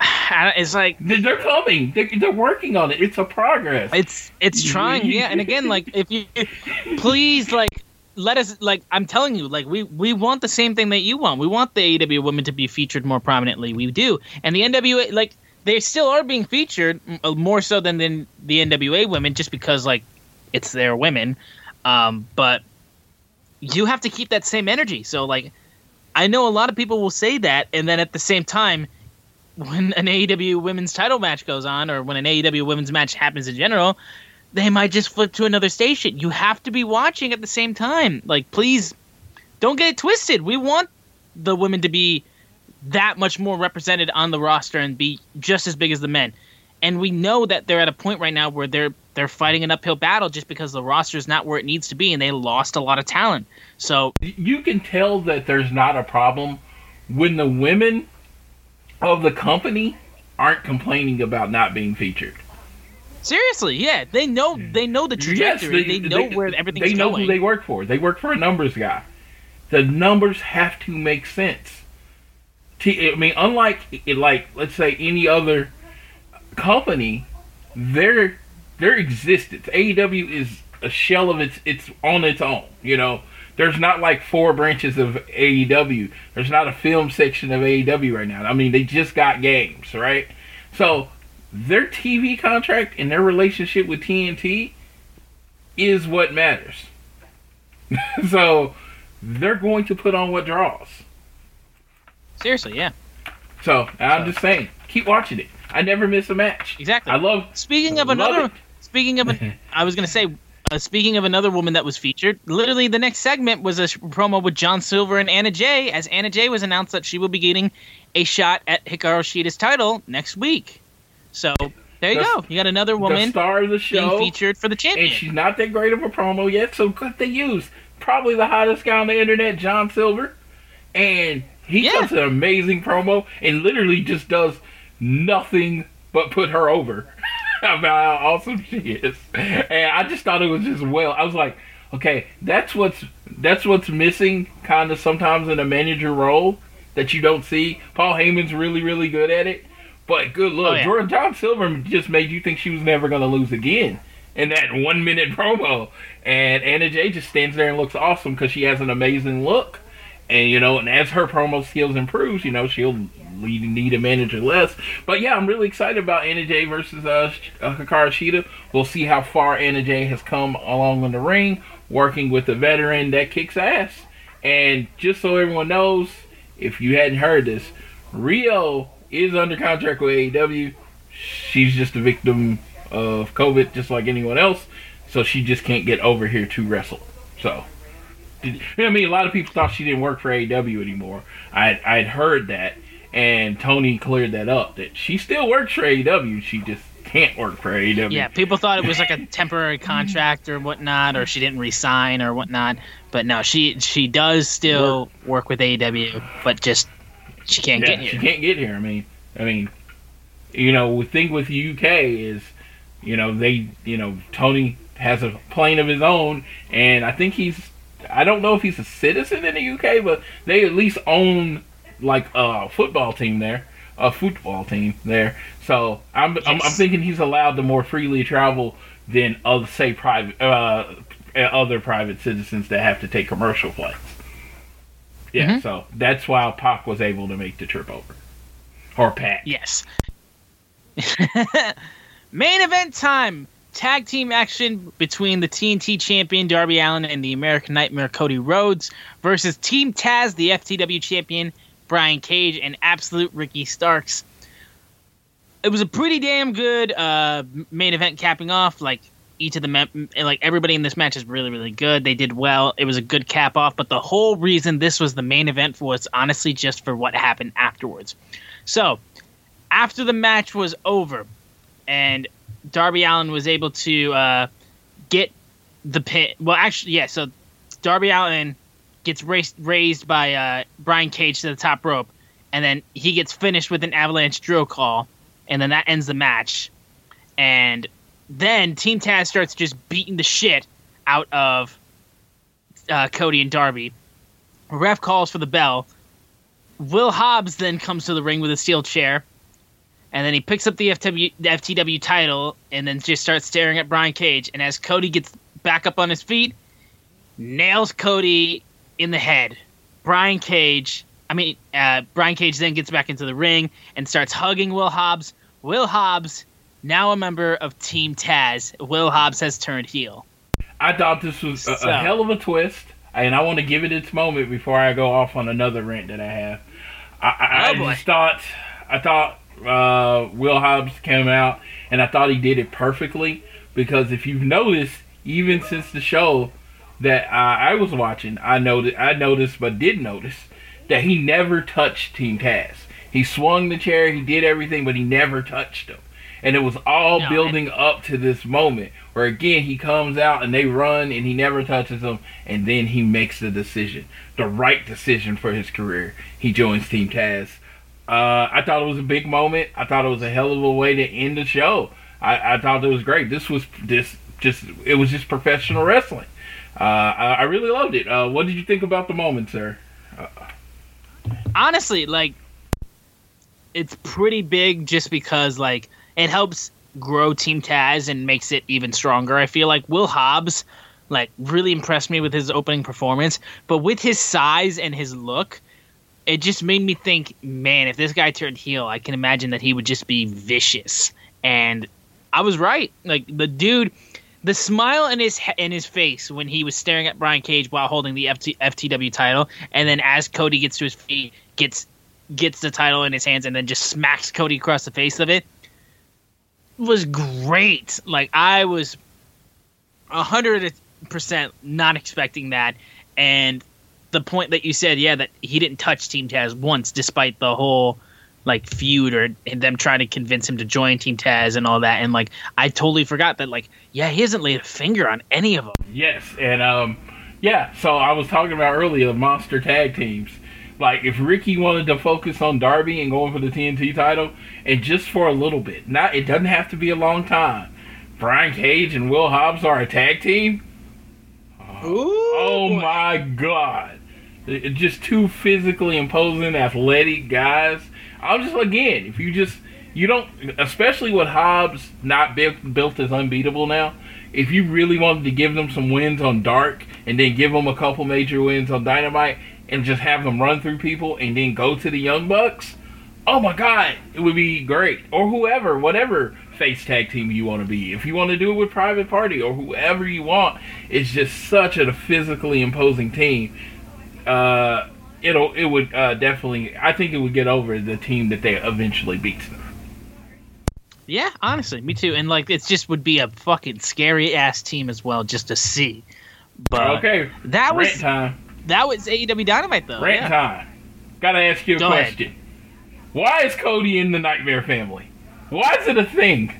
it's like they're coming. They're, they're working on it. It's a progress. It's it's trying. yeah, and again, like if you please like let us like I'm telling you, like we we want the same thing that you want. We want the AEW women to be featured more prominently. We do, and the NWA like they still are being featured uh, more so than, than the NWA women, just because like it's their women. Um, but you have to keep that same energy. So like, I know a lot of people will say that, and then at the same time when an AEW women's title match goes on or when an AEW women's match happens in general, they might just flip to another station. You have to be watching at the same time. Like, please don't get it twisted. We want the women to be that much more represented on the roster and be just as big as the men. And we know that they're at a point right now where they're they're fighting an uphill battle just because the roster is not where it needs to be and they lost a lot of talent. So you can tell that there's not a problem when the women of the company aren't complaining about not being featured. Seriously, yeah, they know they know the trajectory. Yes, they, they, know they, where everything's They know going. who they work for. They work for a numbers guy. The numbers have to make sense. I mean, unlike like let's say any other company, their their existence, AEW is a shell of its it's on its own. You know, there's not like four branches of AEW. There's not a film section of AEW right now. I mean, they just got games, right? So their TV contract and their relationship with TNT is what matters. so they're going to put on what draws. Seriously, yeah. So I'm just saying, keep watching it. I never miss a match. Exactly. I love. Speaking of love another, it. speaking of, an, I was gonna say, uh, speaking of another woman that was featured. Literally, the next segment was a promo with John Silver and Anna Jay, as Anna Jay was announced that she will be getting a shot at Hikaru Shida's title next week. So there you The- go. You got another the woman star of the show being featured for the champion. and she's not that great of a promo yet. So what they use? Probably the hottest guy on the internet, John Silver, and he Yeah. cuts an amazing promo and literally just does nothing but put her over about how awesome she is. And I just thought it was just well. I was like, okay, that's what's that's what's missing, kind of sometimes in a manager role that you don't see. Paul Heyman's really really good at it, but good look, Oh, yeah. Jordan John Silver just made you think she was never going to lose again in that one minute promo. And Anna Jay just stands there and looks awesome because she has an amazing look. And you know, and as her promo skills improves, you know, she'll lead, need a manager less. But yeah, I'm really excited about Anna Jay versus uh, uh, Hikaru Shida. We'll see how far Anna Jay has come along in the ring, working with a veteran that kicks ass. And just so everyone knows, if you hadn't heard this, Rio is under contract with AEW. She's just a victim of COVID, just like anyone else. So she just can't get over here to wrestle. So did- I mean, a lot of people thought she didn't work for AEW anymore. I I'd heard that, and Tony cleared that up that she still works for AEW. She just can't work for AEW. Yeah, people thought it was like a temporary contract or whatnot, or she didn't resign or whatnot. But no, she she does still work with AEW, but just she can't Yeah, get she here. can't get here. I mean, I mean, you know, the thing with the UK is, you know, they, you know, Tony has a plane of his own, and I think he's, I don't know if he's a citizen in the UK, but they at least own like a football team there, a football team there. So I'm, I'm, I'm thinking he's allowed to more freely travel than other, say, private, uh, other private citizens that have to take commercial flights. Yeah, Mhm. so that's why Pac was able to make the trip over. Or Pac. Yes. Main event time. Tag team action between the TNT champion Darby Allin and the American Nightmare Cody Rhodes versus Team Taz, the FTW champion Brian Cage and Absolute Ricky Starks. It was a pretty damn good uh, main event capping off. Like each of the mem- like everybody in this match is really really good. They did well. It was a good cap off. But the whole reason this was the main event was honestly just for what happened afterwards. So after the match was over and Darby Allin was able to uh, get the pin. Well, actually, yeah. So Darby Allin gets raised, raised by uh, Brian Cage to the top rope, and then he gets finished with an avalanche Drill Claw, and then that ends the match. And then Team Taz starts just beating the shit out of uh, Cody and Darby. Ref calls for the bell. Will Hobbs then comes to the ring with a steel chair, and then he picks up the, FW, the FTW title and then just starts staring at Brian Cage. And as Cody gets back up on his feet, nails Cody in the head. Brian Cage, I mean, uh, Brian Cage then gets back into the ring and starts hugging Will Hobbs. Will Hobbs, now a member of Team Taz, Will Hobbs has turned heel. I thought this was a, So- a hell of a twist, and I want to give it its moment before I go off on another rant that I have. I, I, Oh, I just thought, I thought uh, Will Hobbs came out, and I thought he did it perfectly because if you've noticed, even since the show that I, I was watching, I noticed, I noticed, but did notice that he never touched Team Taz. He swung the chair, he did everything, but he never touched him. And it was all No, building up to this moment where again he comes out and they run and he never touches them and then he makes the decision. The right decision for his career. He joins Team Taz. Uh, I thought it was a big moment. I thought it was a hell of a way to end the show. I, I thought it was great. This was this just it was just professional wrestling. Uh, I, I really loved it. Uh, what did you think about the moment, sir? honestly, like it's pretty big just because like it helps grow Team Taz and makes it even stronger. I feel like Will Hobbs like really impressed me with his opening performance. But with his size and his look, it just made me think, man, if this guy turned heel, I can imagine that he would just be vicious. And I was right. Like the dude, the smile in his in his face when he was staring at Brian Cage while holding the FT- FTW title, and then as Cody gets to his feet, gets gets the title in his hands, and then just smacks Cody across the face of it, was great. Like I was hundred percent not expecting that, and the point that you said, yeah, that he didn't touch Team Taz once, despite the whole like feud or them trying to convince him to join Team Taz and all that. And like, I totally forgot that. Like, yeah, he hasn't laid a finger on any of them. Yes, and um, yeah. So I was talking about earlier the monster tag teams. Like if Ricky wanted to focus on Darby and going for the TNT title, and just for a little bit, not it doesn't have to be a long time. Brian Cage and Will Hobbs are a tag team. oh my god! Just two physically imposing, athletic guys. I'm just again, if you just you don't, especially with Hobbs not built built as unbeatable now. If you really wanted to give them some wins on Dark and then give them a couple major wins on Dynamite and just have them run through people and then go to the Young Bucks, oh my God, it would be great. Or whoever, whatever face tag team you want to be. If you want to do it with Private Party or whoever you want, it's just such a physically imposing team. Uh, it'll it would uh, definitely. I think it would get over the team that they eventually them. Yeah, honestly, me too. And like, it just would be a fucking scary ass team as well, just to see. But okay, that was time. that was AEW Dynamite though. Rant yeah. time. Gotta ask you a Go ahead. question. Why is Cody in the Nightmare Family? Why is it a thing?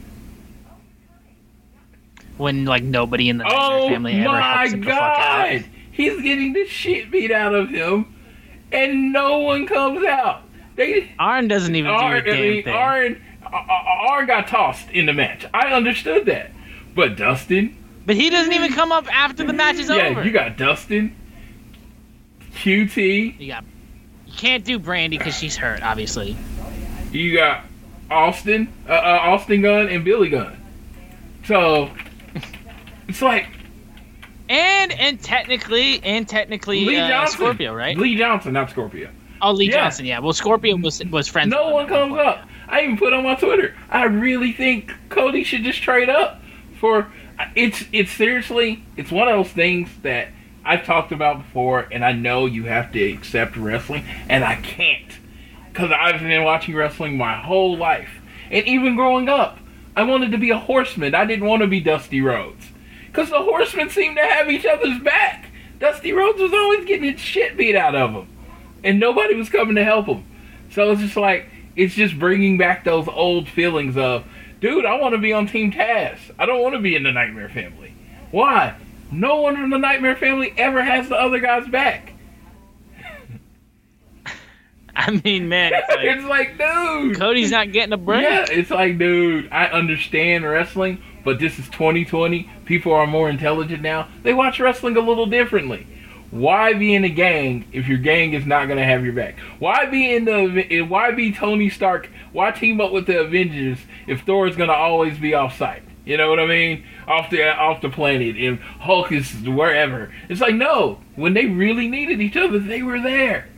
When like nobody in the Nightmare Oh family ever my helps him the fuck out. He's getting the shit beat out of him, and no one comes out. They Arn doesn't even Arn, do a I damn mean, thing. Arn, uh, Arn got tossed in the match. I understood that, but Dustin, but he doesn't even come up after the match is yeah, over. Yeah, you got Dustin, QT, You got. You can't do Brandi because she's hurt, obviously. you got Austin, uh, uh, Austin Gunn, and Billy Gunn. So it's like And and technically and technically Lee uh, Johnson, Scorpio, right? Lee Johnson, not Scorpio. oh, Lee yeah. Johnson, yeah. Well, Scorpio was was friends. No one comes up. I even put on my Twitter. I really think Cody should just trade up for. It's it's seriously it's one of those things that I've talked about before, and I know you have to accept wrestling, and I can't because I've been watching wrestling my whole life, and even growing up, I wanted to be a horseman. I didn't want to be Dusty Rhodes because the horsemen seemed to have each other's back. Dusty Rhodes was always getting his shit beat out of him, and nobody was coming to help him. So it's just like it's just bringing back those old feelings of, dude, I want to be on Team Taz. I don't want to be in the Nightmare Family. Why? No one from the Nightmare Family ever has the other guy's back. I mean, man, it's like, it's like, dude. Cody's not getting a break. Yeah, it's like, dude, I understand wrestling, but this is 2020. People are more intelligent now. They watch wrestling a little differently. Why be in a gang if your gang is not gonna have your back? Why be in the? Eh, why be Tony Stark? Why team up with the Avengers if Thor is gonna always be off site? You know what I mean? Off the off the planet, and Hulk is wherever. It's like no. When they really needed each other, they were there.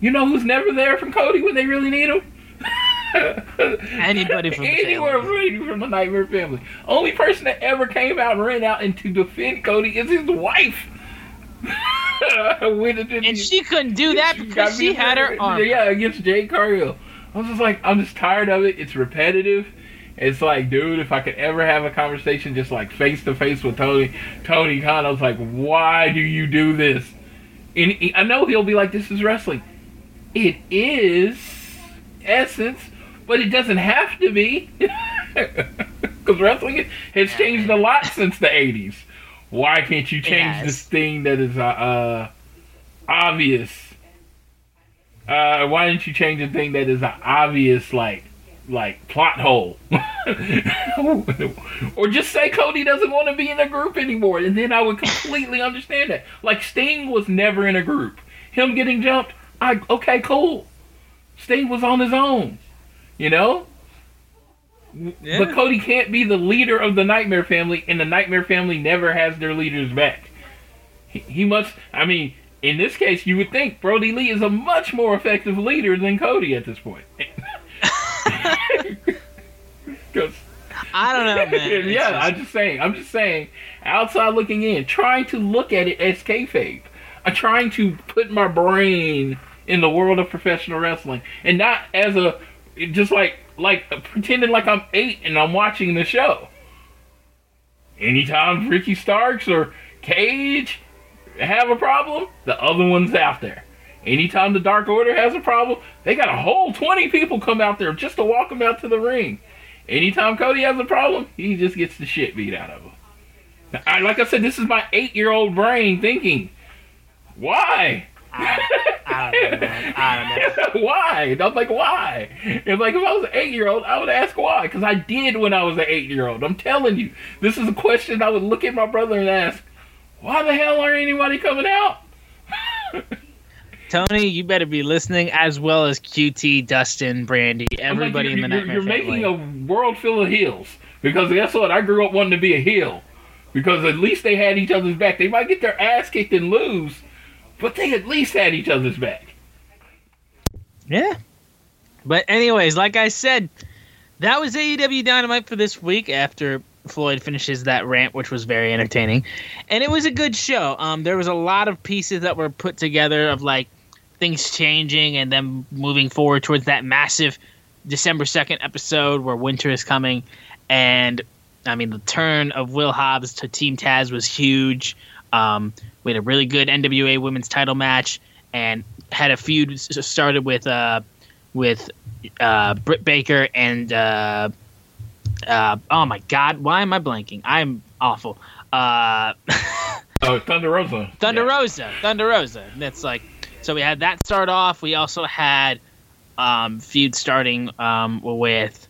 You know who's never there from Cody when they really need him? Anybody from the Anywhere from, from the Nightmare Family. Only person that ever came out and ran out and to defend Cody is his wife. And she couldn't do that because she had her arm. Yeah, against Jade Cargill. I was just like, I'm just tired of it. It's repetitive. It's like, dude, if I could ever have a conversation just like face to face with Tony, Tony Khan, I was like, why do you do this? And I know he'll be like, this is wrestling. It is essence, but it doesn't have to be. Because wrestling has changed a lot since the 80s. Why can't you change this thing that is uh, uh, obvious? Uh, why didn't you change a thing that is an obvious like like plot hole? or just say Cody doesn't want to be in a group anymore, and then I would completely understand that. Like Sting was never in a group. Him getting jumped, I okay, cool. Sting was on his own, you know. Yeah. But Cody can't be the leader of the Nightmare Family, and the Nightmare Family never has their leaders back. He, he must. I mean, in this case, you would think Brodie Lee is a much more effective leader than Cody at this point. I don't know, man. Yeah, just- I'm just saying. I'm just saying. Outside looking in, trying to look at it as kayfabe. I'm trying to put my brain in the world of professional wrestling, and not as a just like like pretending like I'm eight and I'm watching the show. Anytime Ricky Starks or Cage have a problem, the other one's out there. Anytime the Dark Order has a problem, they got a whole 20 people come out there just to walk him out to the ring. Anytime Cody has a problem, he just gets the shit beat out of him. I, like I said, this is my eight year old brain thinking, why? I don't know. man. I don't know. why? I'm like, why? It's like if I was an eight year old, I would ask why. Because I did when I was an eight year old. I'm telling you, this is a question I would look at my brother and ask, why the hell aren't anybody coming out? Tony, you better be listening, as well as QT, Dustin, Brandi, I'm like, everybody in the you're, Nightmare you're family. making a world full of heels. Because guess what? I grew up wanting to be a heel. Because at least they had each other's back. They might get their ass kicked and lose, but they at least had each other's back. Yeah. But anyways, like I said, that was AEW Dynamite for this week after Floyd finishes that rant, which was very entertaining. And it was a good show. Um, there was a lot of pieces that were put together of like things changing and then moving forward towards that massive December 2nd episode where winter is coming. And I mean, the turn of Will Hobbs to Team Taz was huge. Um, we had a really good NWA Women's Title match and had a feud started with uh, with uh, Britt Baker and uh, uh, oh my God, why am I blanking? I'm awful. Uh, Oh, Thunder Rosa. Thunder Yeah. Rosa, Thunder Rosa. That's like so. We had that start off. We also had um, feud starting um, with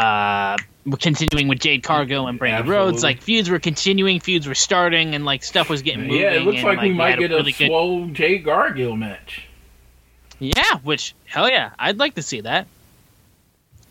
uh, we're continuing with Jade Cargill and Brandi Rhodes. Like feuds were continuing, feuds were starting, and like stuff was getting moving. Yeah, it looks and, like, we might get a, really good- swole Jade Cargill match. Yeah, which hell yeah, I'd like to see that.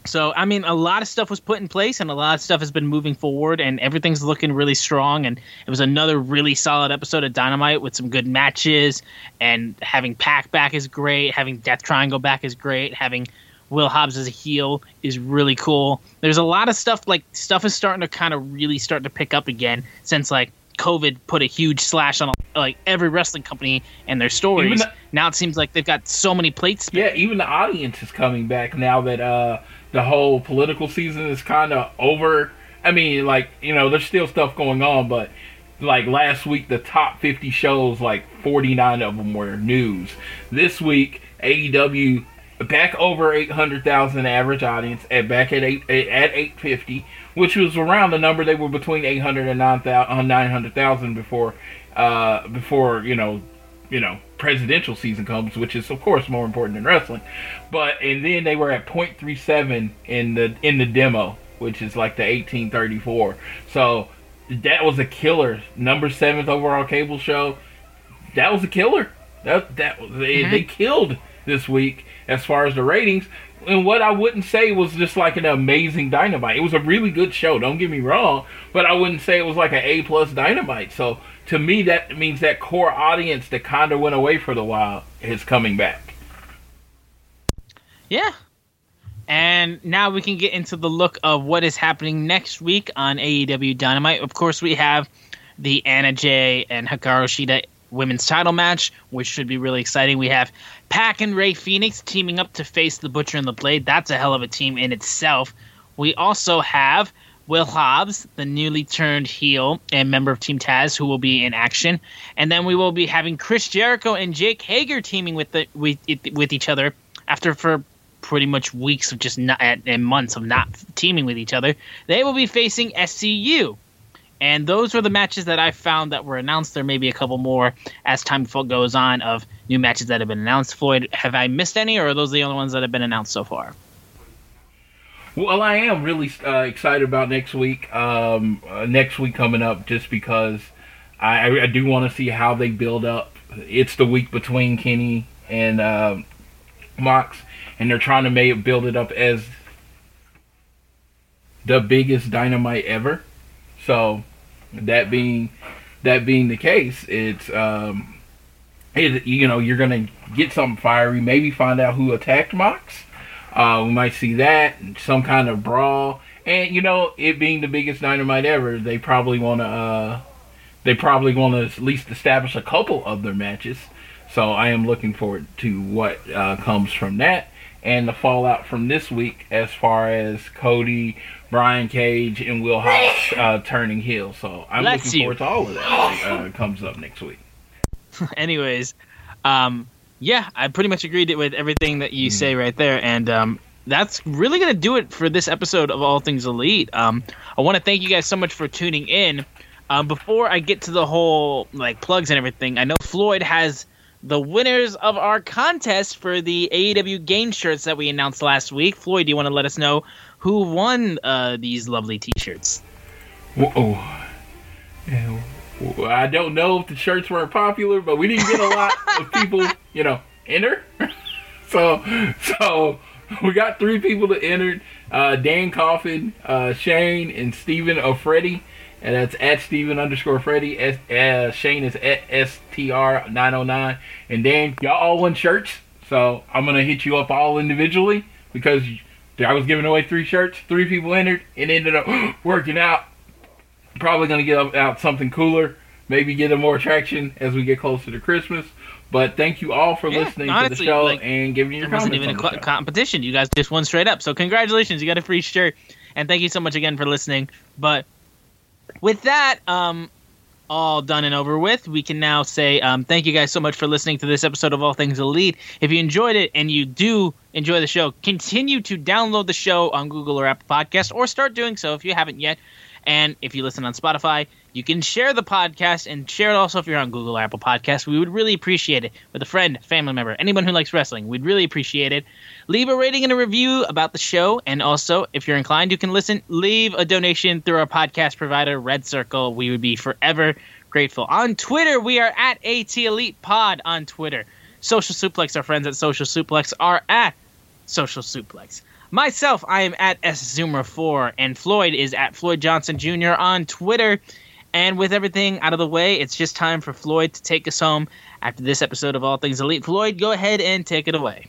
So I mean, a lot of stuff was put in place, and a lot of stuff has been moving forward, and everything's looking really strong. And it was another really solid episode of Dynamite with some good matches, and having Pac back is great. Having Death Triangle back is great. Having Will Hobbs as a heel is really cool. There's a lot of stuff like stuff is starting to kind of really start to pick up again since like COVID put a huge slash on like every wrestling company and their stories. The- now it seems like they've got so many plates. Yeah, even the audience is coming back now that uh, the whole political season is kind of over. I mean, like you know, there's still stuff going on, but like last week, the top 50 shows, like 49 of them were news. This week, AEW back over 800,000 average audience at back at eight at 850, which was around the number they were between 800 and 9,000 uh, 900,000 before uh, before you know you know presidential season comes, which is of course more important than wrestling. But and then they were at 0.37 in the in the demo, which is like the 1834. So that was a killer. Number seventh overall cable show. That was a killer. That that they, they killed this week as far as the ratings. And what I wouldn't say was just like an amazing dynamite. It was a really good show. Don't get me wrong, but I wouldn't say it was like an A plus dynamite. So to me, that means that core audience that kind of went away for the while is coming back. Yeah. And now we can get into the look of what is happening next week on AEW Dynamite. Of course, we have the Anna Jay and Hikaru Shida women's title match, which should be really exciting. We have Pac and Rey Fenix teaming up to face the Butcher and the Blade. That's a hell of a team in itself. We also have Will Hobbs, the newly turned heel and member of Team Taz, who will be in action, and then we will be having Chris Jericho and Jake Hager teaming with the with with each other after for pretty much weeks of just not and months of not teaming with each other. They will be facing SCU. And those were the matches that I found that were announced. There may be a couple more as time goes on of new matches that have been announced. Floyd, have I missed any, or are those the only ones that have been announced so far? Well, I am really uh, excited about next week. Um, uh, next week coming up, just because I, I- do want to see how they build up. It's the week between Kenny and um Mox, and they're trying to make build it up as the biggest dynamite ever. So that being that being the case, it's um, it, you know you're gonna get something fiery. Maybe find out who attacked Mox. Uh, we might see that some kind of brawl, and you know it being the biggest dynamite ever, they probably want to uh, they probably want to at least establish a couple of their matches. So I am looking forward to what uh, comes from that and the fallout from this week as far as Cody, Brian Cage, and Will Hobbs uh, turning heel. So I'm Bless looking you. forward to all of that. Uh, comes up next week. Anyways, um, yeah, I pretty much agreed with everything that you say right there, and um, that's really gonna do it for this episode of All Things Elite. Um, I want to thank you guys so much for tuning in. Um, before I get to the whole like plugs and everything, I know Floyd has the winners of our contest for the AEW game shirts that we announced last week. Floyd, do you want to let us know who won uh, these lovely T-shirts? Whoa. Yeah, I don't know if the shirts weren't popular, but we didn't get a lot of people, you know, enter. so, so we got three people that entered: uh, Dan Coffin, uh, Shane, and Stephen O'Freddy. And that's at Steven underscore Freddy. S, uh, Shane is at STR nine oh nine. And Dan, y'all all won shirts. So I'm gonna hit you up all individually because I was giving away three shirts. Three people entered and ended up working out probably going to get out something cooler, maybe get a more traction as we get closer to Christmas. But thank you all for Yeah, listening honestly, to the show like, and giving your It wasn't comments even a co- competition. You guys just won straight up. So congratulations, you got a free shirt, and thank you so much again for listening. But with that, um, all done and over with, we can now say um, thank you guys so much for listening to this episode of All Things Elite. If you enjoyed it and you do enjoy the show, continue to download the show on Google or Apple Podcasts, or start doing so if you haven't yet. And if you listen on Spotify, you can share the podcast and share it also if you're on Google Apple Podcasts. We would really appreciate it with a friend, family member, anyone who likes wrestling. We'd really appreciate it. Leave a rating and a review about the show. And also, if you're inclined, you can listen, leave a donation through our podcast provider, Red Circle. We would be forever grateful. On Twitter, we are at AT Elite Pod on Twitter. Social Suplex, our friends at Social Suplex are at Social Suplex. Myself, I am at SZoomer4, and Floyd is at Floyd Johnson Jr. on Twitter. And with everything out of the way, it's just time for Floyd to take us home after this episode of All Things Elite. Floyd, go ahead and take it away.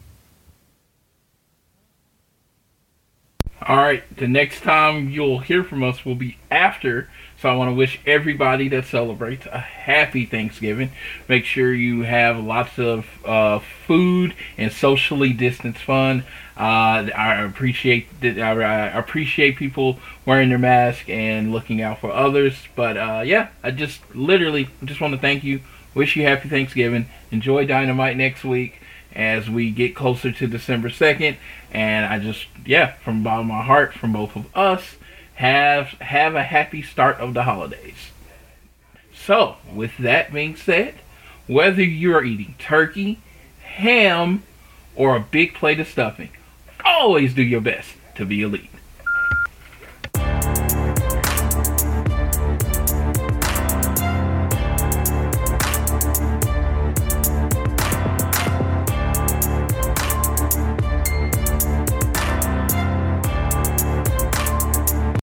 All right, the next time you'll hear from us will be after. So I want to wish everybody that celebrates a happy Thanksgiving. Make sure you have lots of uh, food and socially distanced fun. Uh, I appreciate that. I appreciate people wearing their mask and looking out for others. But uh, yeah, I just literally just want to thank you. Wish you happy Thanksgiving. Enjoy Dynamite next week as we get closer to December second. And I just yeah, from the bottom of my heart, from both of us, have have a happy start of the holidays. So, with that being said, whether you're eating turkey, ham, or a big plate of stuffing, always do your best to be elite.